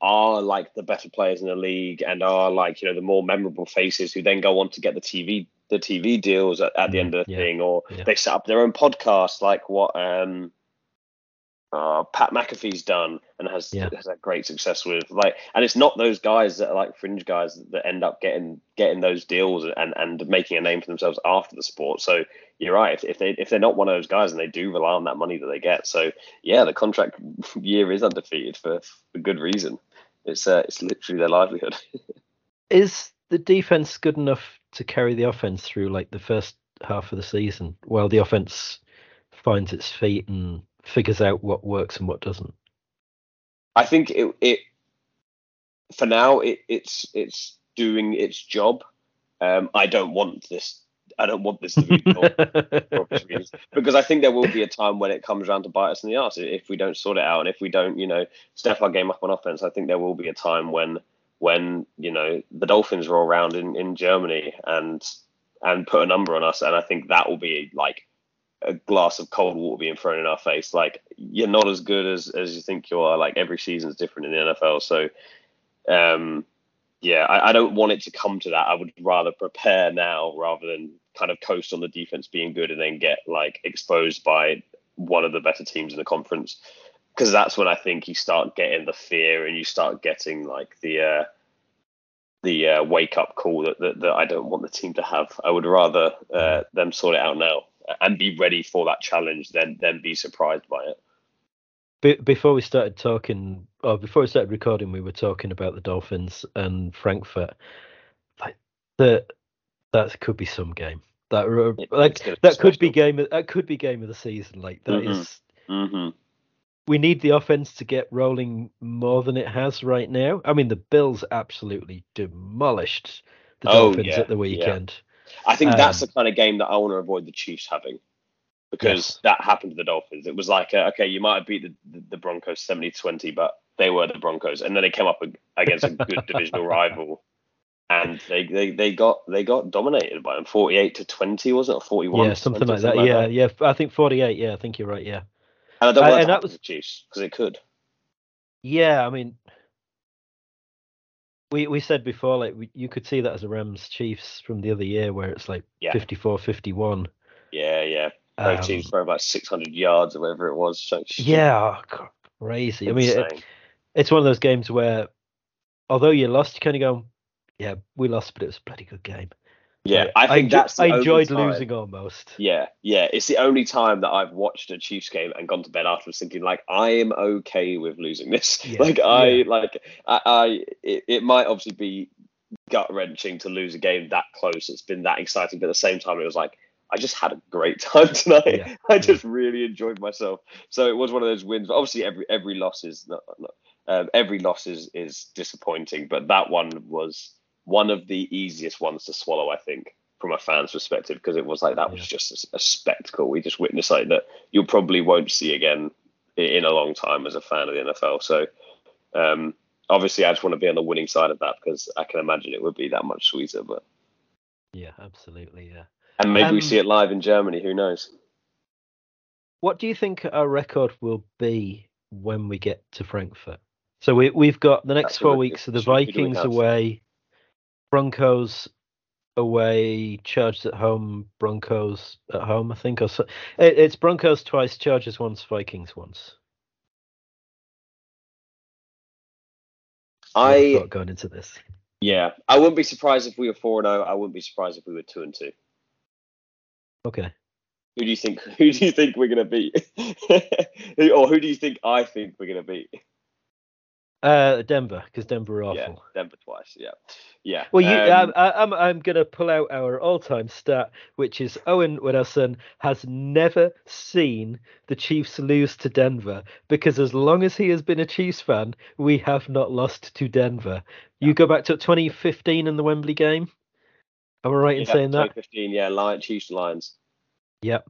are like the better players in the league and are like you know the more memorable faces who then go on to get the TV the TV deals at, at the Mhm, end of the yeah, thing, or yeah. they set up their own podcast like what um uh, Pat McAfee's done and has Yeah. has had great success with like and it's not those guys that are like fringe guys that end up getting getting those deals and and making a name for themselves after the sport. So you're right if, if they if they're not one of those guys and they do rely on that money that they get. So yeah the contract year is undefeated for for good reason. It's uh it's literally their livelihood. Is the defense good enough to carry the offense through like the first half of the season while the offense finds its feet and figures out what works and what doesn't? I think it, it for now it, it's it's doing its job. Um, I don't want this. I don't want this to be because I think there will be a time when it comes around to bite us in the ass if we don't sort it out and if we don't, you know, step our game up on offense. I think there will be a time when when you know the Dolphins roll around in, in Germany and and put a number on us, and I think that will be like a glass of cold water being thrown in our face. Like you're not as good as as you think you are. Like every season's different in the NFL, so um, yeah, I, I, don't want it to come to that. I would rather prepare now rather than kind of coast on the defense being good and then get like exposed by one of the better teams in the conference. Because that's when I think you start getting the fear and you start getting like the uh, the uh, wake up call that, that, that I don't want the team to have. I would rather uh, them sort it out now and be ready for that challenge then then be surprised by it. Be- before we started talking, or before we started recording, we were talking about the Dolphins and Frankfurt. Like the that could be some game. That like that could be game. Of, that could be game of the season. Like that mm-hmm. is. Mm-hmm. We need the offense to get rolling more than it has right now. I mean, the Bills absolutely demolished the oh, Dolphins yeah, at the weekend. Yeah. I think um, that's the kind of game that I want to avoid the Chiefs having because yes. that happened to the Dolphins. It was like, uh, okay, you might have beat the, the, the Broncos 70 20, but they were the Broncos. And then they came up against a good divisional rival. And they, they, they got they got dominated by them, forty eight to twenty, wasn't it, forty one? Yeah, something like that. Like yeah, that. yeah. I think forty eight. Yeah, I think you're right. Yeah. And I don't uh, want uh, that was the Chiefs because it could. Yeah, I mean, we we said before, like we, you could see that as a Rams Chiefs from the other year, where it's like yeah. 54-51. Yeah, yeah. Both um, teams throw about 600 yards or whatever it was. So yeah, oh, crazy. I mean, it, it's one of those games where, although you lost, you kind of go, yeah, we lost, but it was a bloody good game. Yeah, I think I, that's. I enjoyed losing almost. Yeah, yeah. It's the only time that I've watched a Chiefs game and gone to bed afterwards thinking like I am okay with losing this. Yeah, like I yeah. like I, I it, it might obviously be gut wrenching to lose a game that close. It's been that exciting, but at the same time, it was like I just had a great time tonight. Yeah. I just really enjoyed myself. So it was one of those wins. But obviously, every every loss is not, not um, every loss is is disappointing, but that one was one of the easiest ones to swallow. I think from a fan's perspective because it was like that was just a, a, spectacle. We just witnessed like that you probably won't see again in a long time as a fan of the NFL. So. Um, obviously, I just want to be on the winning side of that because I can imagine it would be that much sweeter. But yeah, absolutely, yeah. And maybe um, we see it live in Germany. Who knows? What do you think our record will be when we get to Frankfurt? So we we've got the next That's four weeks of the Vikings away, Broncos away, Chargers at home, Broncos at home. I think or so. It, it's Broncos twice, Chargers once, Vikings once. I going into this. Yeah, I wouldn't be surprised if we were four and zero. Oh. I wouldn't be surprised if we were two and two. Okay. Who do you think? Who do you think we're gonna beat? or who do you think I think we're gonna beat? Uh, Denver, because Denver are awful. Yeah, Denver twice. Yeah, yeah. Well, you, um, I, I'm, I'm gonna pull out our all-time stat, which is Owen Widdowson has never seen the Chiefs lose to Denver because as long as he has been a Chiefs fan, we have not lost to Denver. You go back to 2015 in the Wembley game. Am I right in yeah, saying that? 2015, yeah, Lion, Chiefs Lions. Yep.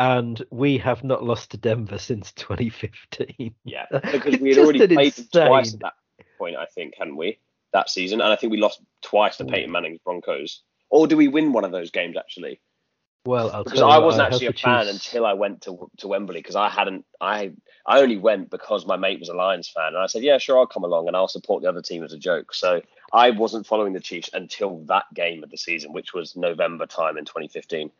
And we have not lost to Denver since 2015. Yeah, because we had already played them twice at that point, I think, hadn't we? That season, and I think we lost twice to hmm. Peyton Manning's Broncos. Or do we win one of those games actually? Well, I'll because I wasn't actually a fan Chiefs... until I went to to Wembley because I hadn't I I only went because my mate was a Lions fan and I said yeah sure I'll come along and I'll support the other team as a joke. So I wasn't following the Chiefs until that game of the season, which was November time in 2015.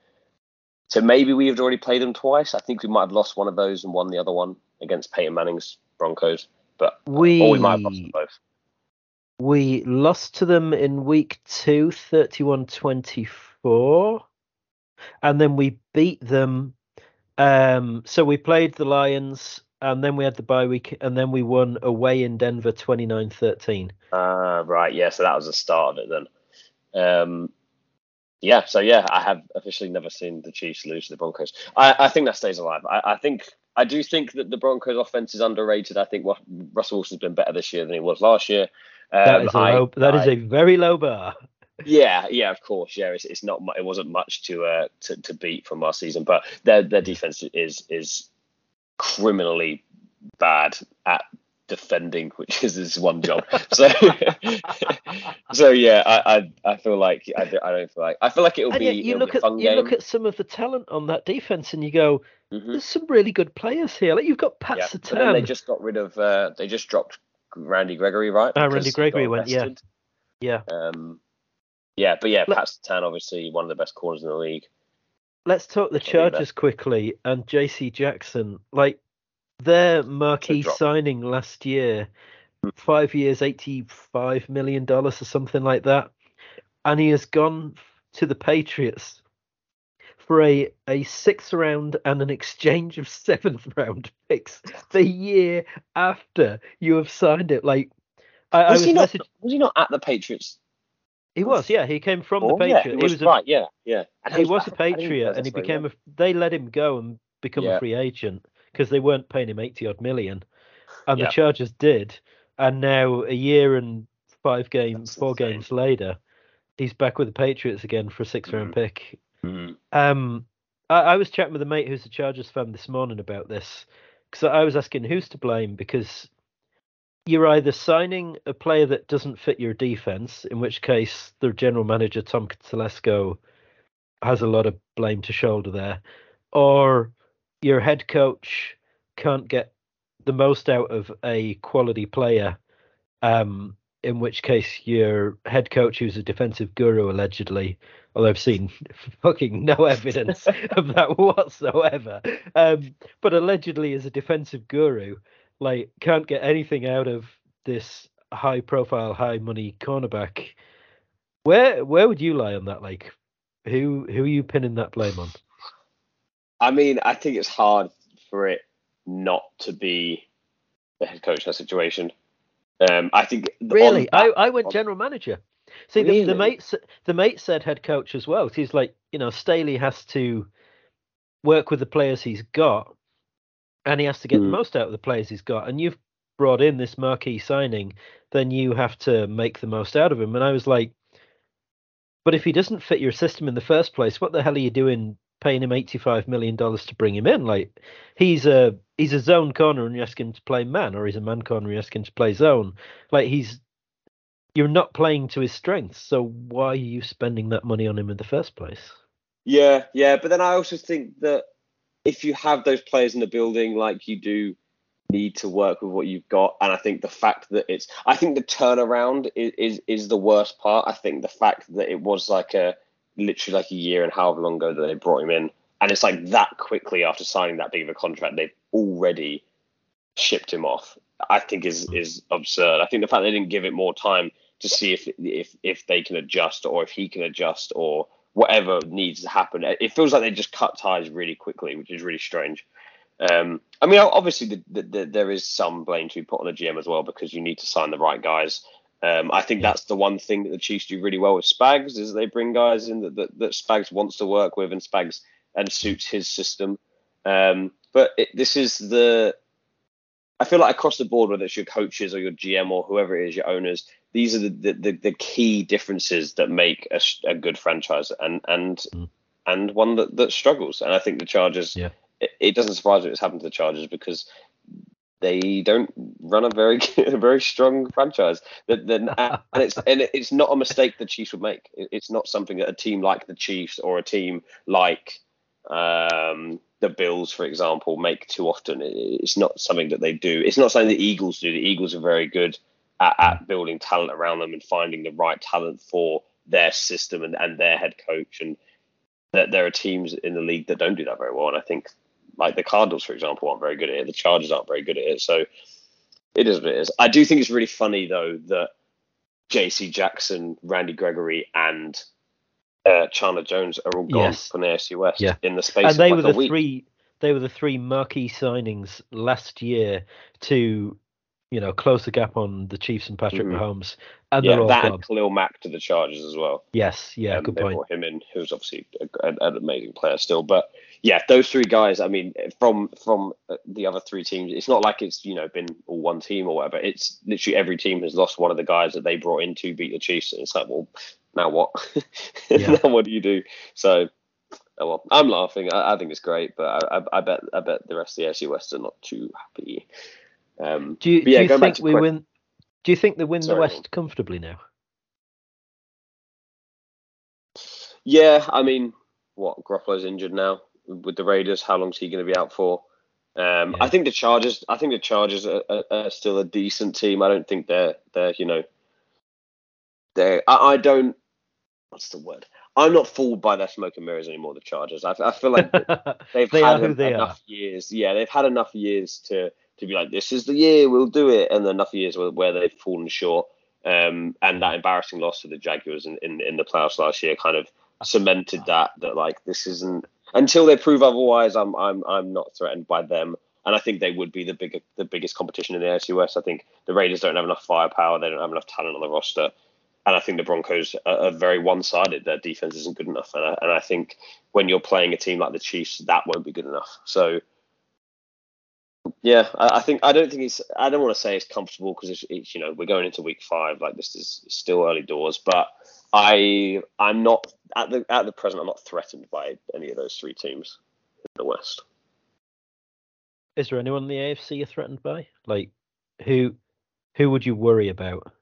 So maybe we had already played them twice. I think we might have lost one of those and won the other one against Peyton Manning's Broncos, but we, or we might have lost them both. We lost to them in week two, 31 24 and then we beat them. Um, so we played the Lions, and then we had the bye week, and then we won away in Denver 29-13. Uh, right, yeah. So that was the start of it then. Um, yeah, so yeah, I have officially never seen the Chiefs lose to the Broncos. I, I think that stays alive. I, I think I do think that the Broncos offense is underrated. I think what Russell Wilson's been better this year than he was last year. Um, that is a I- low, that is a very low bar. yeah, yeah, of course, yeah. It's, it's not it wasn't much to uh to, to beat from last season, but their their defense is is criminally bad at defending, which is his one job. So so yeah, I I, I feel like I, don't- I don't feel like I feel like it'll And be you it'll look be at you game. look at some of the talent on that defense, and you go, Mhm. "There's some really good players here." Like you've got Pat Yeah, then they just got rid of. Uh, they just dropped Randy Gregory, right? Ah, Randy Gregory went, yeah. Yeah, Um, yeah, but yeah, Let- Pat Surtain, obviously one of the best corners in the league. let's talk the I'll leave that. Chargers quickly and J.C. Jackson. Like their marquee signing last year, Hmm. five years, eighty-five million dollars or something like that, and he has gone to the Patriots for a a sixth round and an exchange of seventh round picks the year after you have signed it. Like I, I Was was he not? messaged. Was he not at the Patriots? He was, yeah. He came from the before? Yeah, Patriots. he was, he was a, right. Yeah, yeah. And he was a Patriot, and he became a. They let him go and become Yeah. a free agent because they weren't paying him eighty odd million, and Yeah. the Chargers did. And now a year and five games, That's four insane. games later, he's back with the Patriots again for a six round Mhm. pick. Mhm. Um, I, I was chatting with a mate who's a Chargers fan this morning about this because I was asking who's to blame because you're either signing a player that doesn't fit your defense, in which case the general manager Tom Telesco has a lot of blame to shoulder there, or your head coach can't get the most out of a quality player. Um, in which case your head coach, who's a defensive guru allegedly, although I've seen fucking no evidence of that whatsoever, um, but allegedly is a defensive guru, like can't get anything out of this high profile, high money cornerback. Where where would you lie on that? Like, who who are you pinning that blame on? I mean, I think it's hard for it not to be the head coach in that situation. Um, I think Really, I, that- I went on- general manager. See, the, the mate the mate said head coach as well. He's like, you know, Staley has to work with the players he's got, and he has to get the Mm. most out of the players he's got. And you've brought in this marquee signing, then you have to make the most out of him. And I was like, but if he doesn't fit your system in the first place, what the hell are you doing paying him eighty five million dollars to bring him in? Like, he's a he's a zone corner and you ask him to play man, or he's a man corner and you ask him to play zone. Like he's you're not playing to his strengths, so why are you spending that money on him in the first place? Yeah, yeah, but then I also think that if you have those players in the building, like you do need to work with what you've got, and I think the fact that it's, I think the turnaround is is, is the worst part. I think the fact that it was like a literally like a year and however long ago that they brought him in, and it's like that quickly after signing that big of a contract, they've already shipped him off. I think is is absurd. I think the fact they didn't give it more time to see if if if they can adjust or if he can adjust or whatever needs to happen. It feels like they just cut ties really quickly, which is really strange. Um, I mean, obviously, the, the, the, there is some blame to be put on the GM as well because you need to sign the right guys. Um, I think that's the one thing that the Chiefs do really well with Spags is they bring guys in that, that, that Spags wants to work with and Spags and suits his system. Um, but it, this is the I feel like across the board, whether it's your coaches or your GM or whoever it is, your owners, these are the the, the, the key differences that make a good franchise and and Mm. and one that, that struggles. And I think the Chargers. Yeah. It, it doesn't surprise me it's happened to the Chargers because they don't run a very a very strong franchise. That then and it's and it's not a mistake the Chiefs would make. It's not something that a team like the Chiefs or a team like um, the Bills, for example, make too often. It's not something that they do. It's not something the Eagles do. The Eagles are very good at, at building talent around them and finding the right talent for their system and, and their head coach. And that there are teams in the league that don't do that very well. And I think, like the Cardinals, for example, aren't very good at it. The Chargers aren't very good at it. So it is what it is. I do think it's really funny though that J.C. Jackson, Randy Gregory, and uh, Chandler Jones are all gone Yes. from the AFC West Yeah. in the space and of they like were the three they were the three marquee signings last year to you know, close the gap on the Chiefs and Patrick Mhm. Mahomes, and yeah, that gone. and Khalil Mack to the Chargers as well. Yes, yeah, Um, good they point. brought him in, who's obviously a, a- an amazing player still. But yeah, those three guys. I mean, from from uh, the other three teams, it's not like it's you know been all one team or whatever. It's literally every team has lost one of the guys that they brought in to beat the Chiefs, and it's like, well, now what? Yeah. now what do you do? So. Oh well, I'm laughing. I, I think it's great, but I, I, I bet I bet the rest of the AFC West are not too happy. Um, Do you, yeah, do you think we win? Do you think they win Sorry, the West comfortably now? Yeah, I mean, what Garoppolo's injured now with the Raiders. How long's he going to be out for? Um, Yeah. I think the Chargers. I think the Chargers are, are, are still a decent team. I don't think they're they're you know they. I, I don't. What's the word? I'm not fooled by their smoke and mirrors anymore. The Chargers. I, I feel like they've They had are they enough years. Yeah, they've had enough years to to be like, this is the year we'll do it, and enough years where, where they've fallen short. Um, and that embarrassing loss to the Jaguars in, in, in the playoffs last year kind of cemented that that like this isn't until they prove otherwise. I'm I'm I'm not threatened by them, and I think they would be the bigger the biggest competition in the AFC West. I think the Raiders don't have enough firepower. They don't have enough talent on the roster. And I think the Broncos are, are very one-sided. Their defense isn't good enough, and I, and I think when you're playing a team like the Chiefs, that won't be good enough. So, yeah, I, think I don't think it's. I don't want to say it's comfortable because it's, it's you know we're going into week five. Like this is still early doors, but I I'm not at the at the present. I'm not threatened by any of those three teams in the West. Is there anyone in the AFC you're threatened by? Like, who who would you worry about?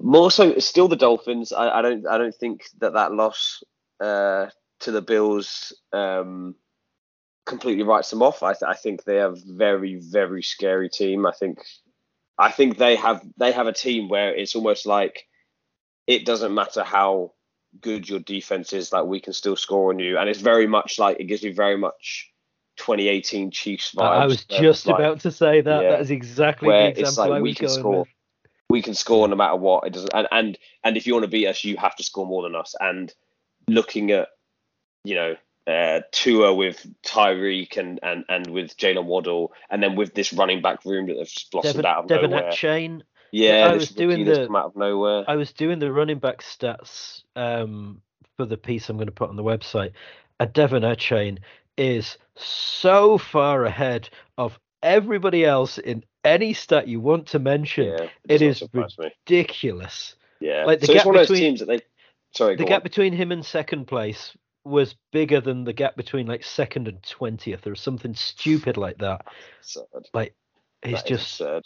More so, still the Dolphins. I, I don't. I don't think that that loss uh, to the Bills um, completely writes them off. I, th- I think they have very, very scary team. I think. I think they have they have a team where it's almost like it doesn't matter how good your defense is, like we can still score on you, and it's very much like it gives me very much 2018 Chiefs vibes. I was just like- about to say that. yeah, that is exactly where the it's example like I we can score. with. we can score no matter what. It doesn't, and and and if you want to beat us, you have to score more than us. And looking at, you know, uh, Tua with Tyreek and and and with Jaylen Waddle, and then with this running back room that they've blossomed Devon, out of Devon nowhere. Chain. Yeah, I was doing the- out of nowhere. I was doing the running back stats um, for the piece I'm going to put on the website. A De'Von Achane is so far ahead of everybody else in any stat you want to mention. yeah, it is surprise me. Ridiculous. Yeah, like, the so it's gap one of those between- teams that they. Sorry, the gap on. between him and second place was bigger than the gap between like second and twentieth or something stupid like that. Absurd. Like is just absurd.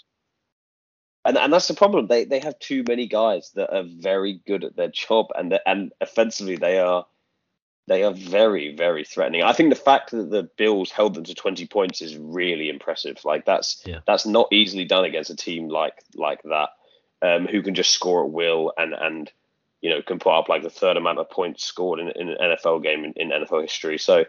And and that's the problem. They they have too many guys that are very good at their job, and and offensively they are they are very very threatening. I think the fact that the Bills held them to 20 points is really impressive. Like that's Yeah. that's not easily done against a team like like that, um, who can just score at will and and you know can put up like the third amount of points scored in, in an NFL game in, in NFL history. So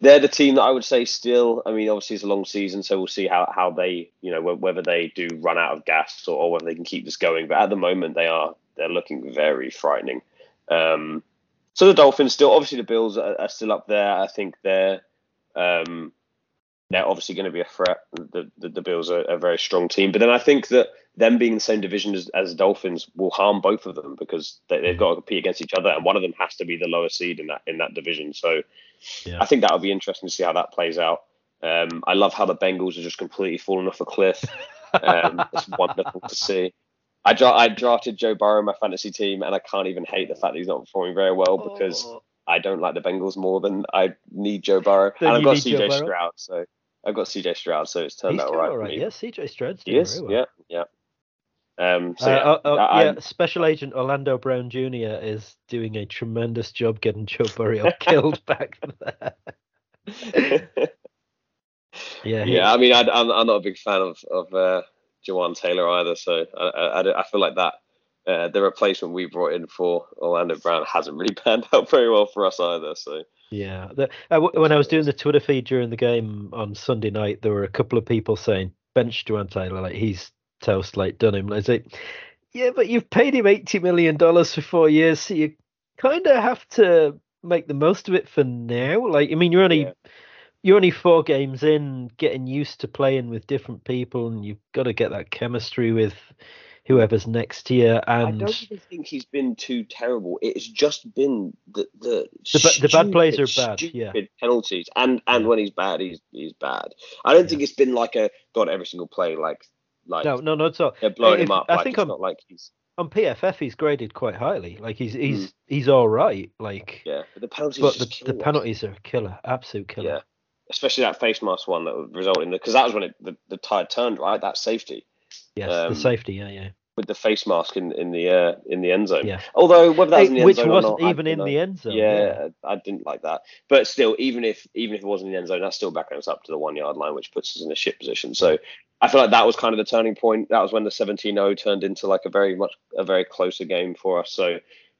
they're the team that I would say still. I mean, obviously it's a long season, so we'll see how, how they, you know, whether they do run out of gas or, or whether they can keep this going. But at the moment, they are they're looking very frightening. Um, so the Dolphins still, obviously the Bills are, are still up there. I think they're um, they're obviously going to be a threat. The the, the Bills are a very strong team, but then I think that them being in the same division as, as Dolphins will harm both of them because they, they've got to compete against each other, and one of them has to be the lower seed in that in that division. So. Yeah. I think that'll be interesting to see how that plays out. Um, I love how the Bengals are just completely fallen off a cliff. Um, it's wonderful to see. I, dra- I drafted Joe Burrow in my fantasy team, and I can't even hate the fact that he's not performing very well because Oh, I don't like the Bengals more than I need Joe Burrow. Then and I've got CJ Stroud, so I've got CJ Stroud, so it's turned he's out doing all right for me. Yeah, CJ Stroud's doing very well. yeah, yeah. Um, so Uh, yeah, oh, oh, I- yeah, Special Agent Orlando Brown Jr. is doing a tremendous job getting Joe Burrow killed back there. Yeah, yeah, I mean, I, I'm, I'm not a big fan of of uh, Jawaan Taylor either. So I, I, I I feel like that uh, the replacement we brought in for Orlando Brown hasn't really panned out very well for us either. So Yeah, the, uh, w- when I was doing the Twitter feed during the game on Sunday night, there were a couple of people saying bench Jawaan Taylor, like he's toast, like done him. I was like, yeah, but you've paid him eighty million dollars for four years, so you kind of have to make the most of it for now. Like, I mean, you're only Yeah. you're only four games in, getting used to playing with different people, and you've got to get that chemistry with whoever's next year. And I don't even think he's been too terrible. It's just been the the The ba- the bad plays are bad, yeah. penalties, and and when he's bad, he's he's bad. I don't Yeah. think it's been like a god every single play like like no, no, not at all. they're blowing if- him up. I like think it's I'm- not like he's On PFF, he's graded quite highly. Like he's he's he's all right. Like, yeah. But the penalties, but the, the penalties are a killer, absolute killer. Yeah. especially that face mask one that would result in the because that was when it, the the tide turned right. That safety Yes, Um, the safety. Yeah, yeah, with the face mask in in the uh, in the end zone. yeah. Although whether that was in the end Which zone or wasn't not, even in know. the end zone. Yeah, I didn't like that. But still, even if even if it wasn't in the end zone, that's still backing us up to the one yard line, which puts us in a shit position. So I feel like that was kind of the turning point. That was when the 17-0 turned into like a very much a very closer game for us. So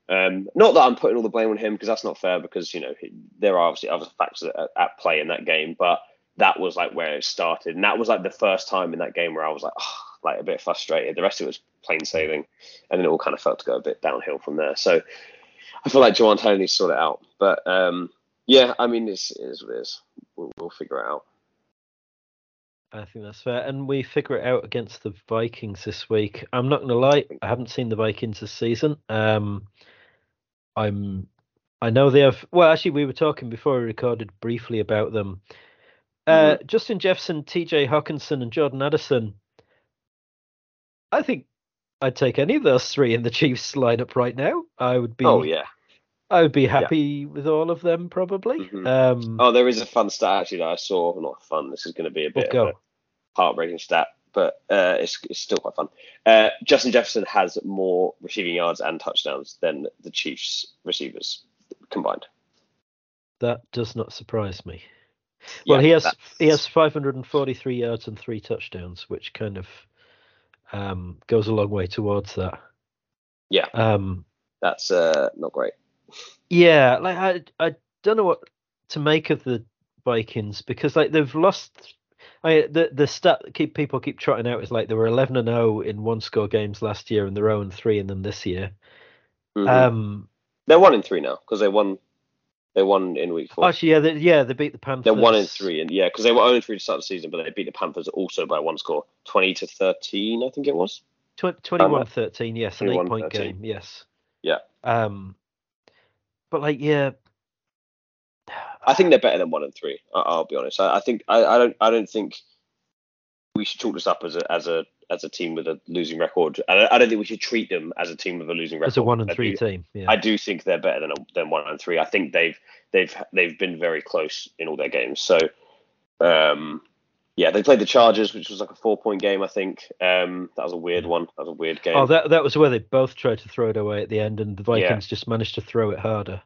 um, not that I'm putting all the blame on him because that's not fair because you know he, there are obviously other factors at, at play in that game, but that was like where it started, and that was like the first time in that game where I was like, oh, like a bit frustrated. The rest of it was plain sailing, and then it all kind of felt to go a bit downhill from there. So I feel like Jawaan Taylor needs to sort it out. But um, yeah, I mean, it's, it is what it is. We'll, we'll figure it out. I think that's fair. And we figure it out against the Vikings this week. I'm not gonna lie, I haven't seen the Vikings this season. Um I'm I know they have well actually we were talking before we recorded briefly about them. Uh Justin Jefferson, TJ Hockenson and Jordan Addison. I think I'd take any of those three in the Chiefs lineup right now. I would be Oh yeah. I would be happy with all of them probably. Mhm. Um Oh, there is a fun stat actually that I saw. Not fun. This is going to be a we'll bit of a heartbreaking stat, but uh, it's, it's still quite fun. Uh, Justin Jefferson has more receiving yards and touchdowns than the Chiefs receivers combined. That does not surprise me. Well, Yeah, he has that's- he has 543 yards and three touchdowns, which kind of um, goes a long way towards that. Yeah. Um, That's uh, not great. yeah, like I I don't know what to make of the Vikings because like they've lost. I the the stat that keep people keep trotting out is like they were 11 and 0 in one score games last year and they're 0 and 3 in them this year. Mhm. Um, They're one in three now because they won. They won in week four. actually, yeah, they, yeah, they beat the Panthers. They're one in three, and yeah, because they were only three to start the season, but they beat the Panthers also by one score, twenty to thirteen, I think it was. Tw- 21-13, yes, an eight-point game, yes. Yeah. Um, but like, yeah, I think they're better than one and three. I, I'll be honest. I, I think I, I don't I don't think we should chalk this up as a as a as a team with a losing record. I don't, I don't think we should treat them as a team with a losing record. as a one and I three do- team. Yeah. I do think they're better than a, than one and three. I think they've they've they've been very close in all their games. So, um, yeah, they played the Chargers, which was like a four point game. I think um, that was a weird one. That was a weird game. Oh, that that was where they both tried to throw it away at the end, and the Yeah. Vikings just managed to throw it harder.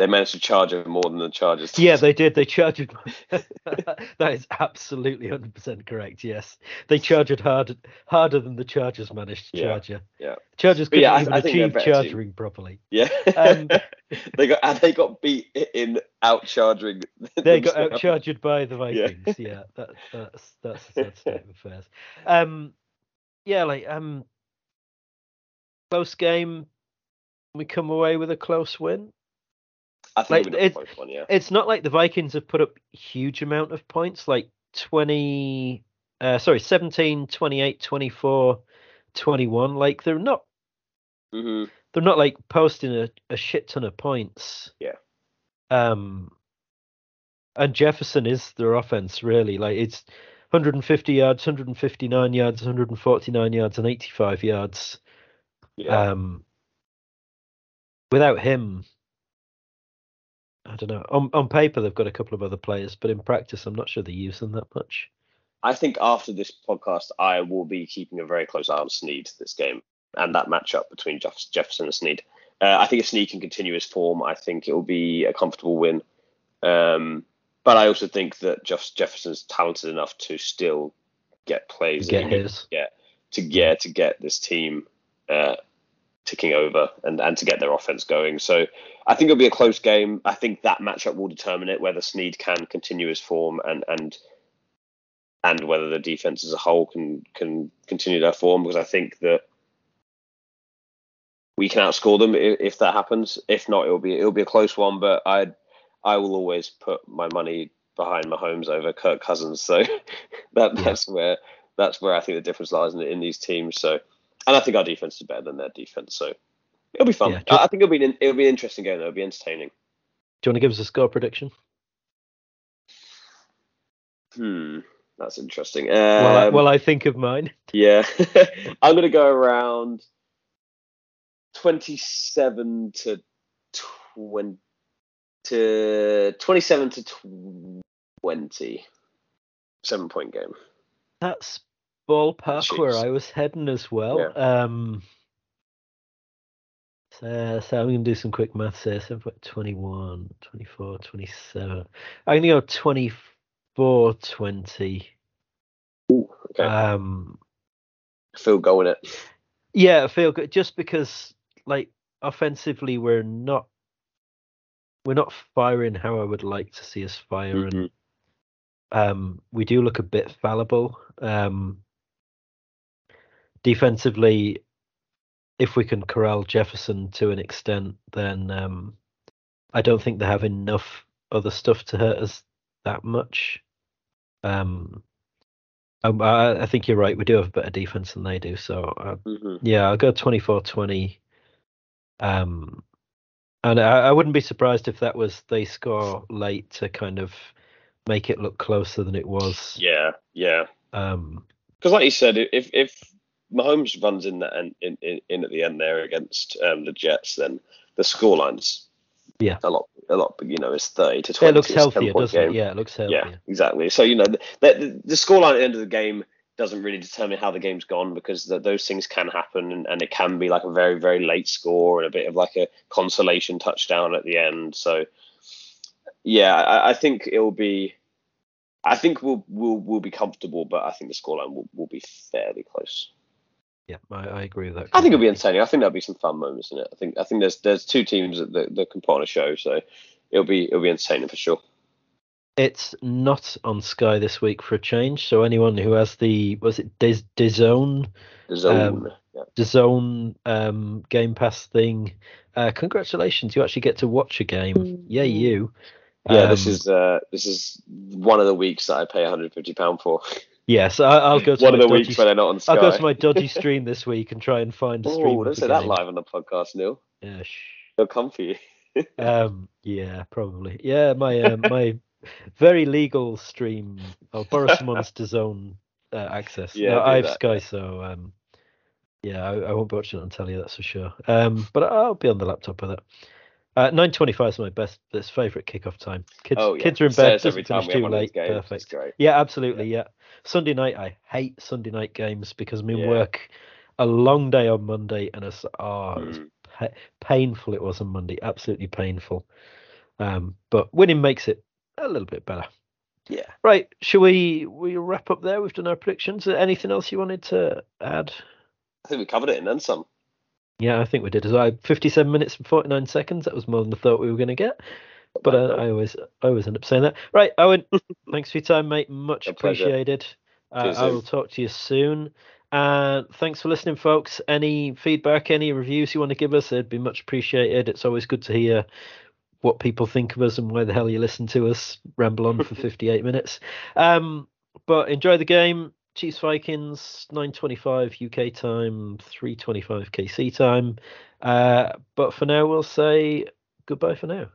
They managed to charge it more than the Chargers. Yeah, they did. They charged. that is absolutely hundred percent correct. Yes, they charged harder harder than the Chargers managed to Yeah, charge you. yeah. Chargers couldn't yeah, I- even I achieve team. charging properly. Yeah, Um, they got and they got beat in out charging. They got themselves. outcharged by the Yeah. Vikings. Yeah, that, that's that's a sad state of affairs. Um, yeah, like um, close game. We come away with a close win. I think like, we got a it- one, yeah. It's not like the Vikings have put up huge amount of points, like 20, uh, sorry, 17, 28, 24, 21. Like they're not hmm they're not like posting a, a shit ton of points. Yeah. Um, and Jefferson is their offense really. Like it's 150 yards, 159 yards, 149 yards, and 85 yards. Yeah. Um, without him, I don't know. On on paper, they've got a couple of other players, but in practice, I'm not sure they use them that much. I think after this podcast, I will be keeping a very close eye on Sneed this game and that matchup between Jeff- Jefferson and Sneed. Uh, I think if Sneed can continue his form, I think it will be a comfortable win. Um, but I also think that Jeff- Jefferson's talented enough to still get plays Get that he his. to get to get this team uh, ticking over and, and to get their offense going. So I think it'll be a close game. I think that matchup will determine it whether Sneed can continue his form and and and whether the defense as a whole can can continue their form because I think that we can outscore them if, if that happens. If not, it'll be it'll be a close one. But I I will always put my money behind Mahomes over Kirk Cousins. So that Yeah. that's where that's where I think the difference lies in, in these teams. So, and I think our defense is better than their defense. So it'll be fun. Yeah. I, I think it'll be an, it'll be an interesting game. though. It'll be entertaining. Do you want to give us a score prediction? Hmm, that's interesting. well, I, Um, well, I think of mine. Yeah, I'm gonna go around twenty-seven to twenty to twenty-seven to twenty. Seven point game. That's ballpark where I was heading as well. Um, so, so I'm going to do some quick maths here. So I've got 21, 24, 27. I'm going to go 24, 20. Okay, Um, field goal in it. yeah, I feel good just because, like, offensively, we're not we're not firing how I would like to see us fire, and Mhm. um, we do look a bit fallible. Um, defensively, if we can corral Jefferson to an extent, then um, I don't think they have enough other stuff to hurt us that much. Um, um, I, I think you're right. We do have a better defense than they do. So uh, Mhm. yeah, I'll go 24-20. Um, and I, I wouldn't be surprised if that was they score late to kind of make it look closer than it was. Yeah, yeah. Um, Because like you said, if if Mahomes runs in that in, in, in at the end there against um, the Jets, then the scoreline's Yeah. a lot a lot. You know, it's thirty to twenty. it looks healthier, doesn't game. it? Yeah, it looks healthier. Yeah, exactly. So you know, the, the, the scoreline at the end of the game doesn't really determine how the game's gone because th those things can happen and, and it can be like a very very late score and a bit of like a consolation touchdown at the end. So yeah, I, I think it will be. I think we'll we'll we'll be comfortable, but I think the scoreline will, will be fairly close. Yeah, I, I agree with that. I think it'll be entertaining. I think there'll be some fun moments in it. I think I think there's there's two teams that, that, that can put on a show, so it'll be it'll be entertaining for sure. It's not on Sky this week for a change. So anyone who has the was it Diz DAZN The zone. Um, yeah. DAZN um, Game Pass thing, uh, congratulations! You actually get to watch a game. Yeah, you. Yeah, this Um, is uh, this is one of the weeks that I pay 150 pound for. Yes, I, I'll go to one my of the dodgy weeks when they're not on Sky. I'll go to my dodgy stream this week and try and find a stream. oh, don't say that live on the podcast, Neil. Yeah, shh. They'll come for you. Um, yeah, probably. Yeah, my um, my very legal stream. I'll borrow someone's DAZN uh, access. Yeah, No, I have that, Sky, so um, yeah, I, I won't be watching it on telly. That's for sure. Um, but I'll be on the laptop with it. Uh, nine twenty-five is my best, best favorite kickoff time. Kids, Oh yeah, kids are in bed. this every time we too one of these late. Perfect. Great. Yeah, absolutely. Yeah. Sunday night, I hate Sunday night games because I'm in Yeah. work a long day on Monday and it's oh, it was Mm. pa- painful. It was on Monday, absolutely painful. Um, but winning makes it a little bit better. Yeah. Right, shall we we wrap up there? We've done our predictions. Anything else you wanted to add? I think we covered it and then some. Yeah, I think we did as well. Fifty-seven minutes and forty-nine seconds. That was more than I thought we were going to get. But uh, I always, I always end up saying that. Right, Owen. thanks for your time, mate. Much A appreciated. Uh, I will talk to you soon. And thanks for listening, folks. Any feedback, any reviews you want to give us, it'd be much appreciated. It's always good to hear what people think of us and why the hell you listen to us ramble on for 58 minutes. Um, but enjoy the game. Chiefs Vikings, 9:25 UK time, 3:25 KC time. Uh, but for now, we'll say goodbye for now.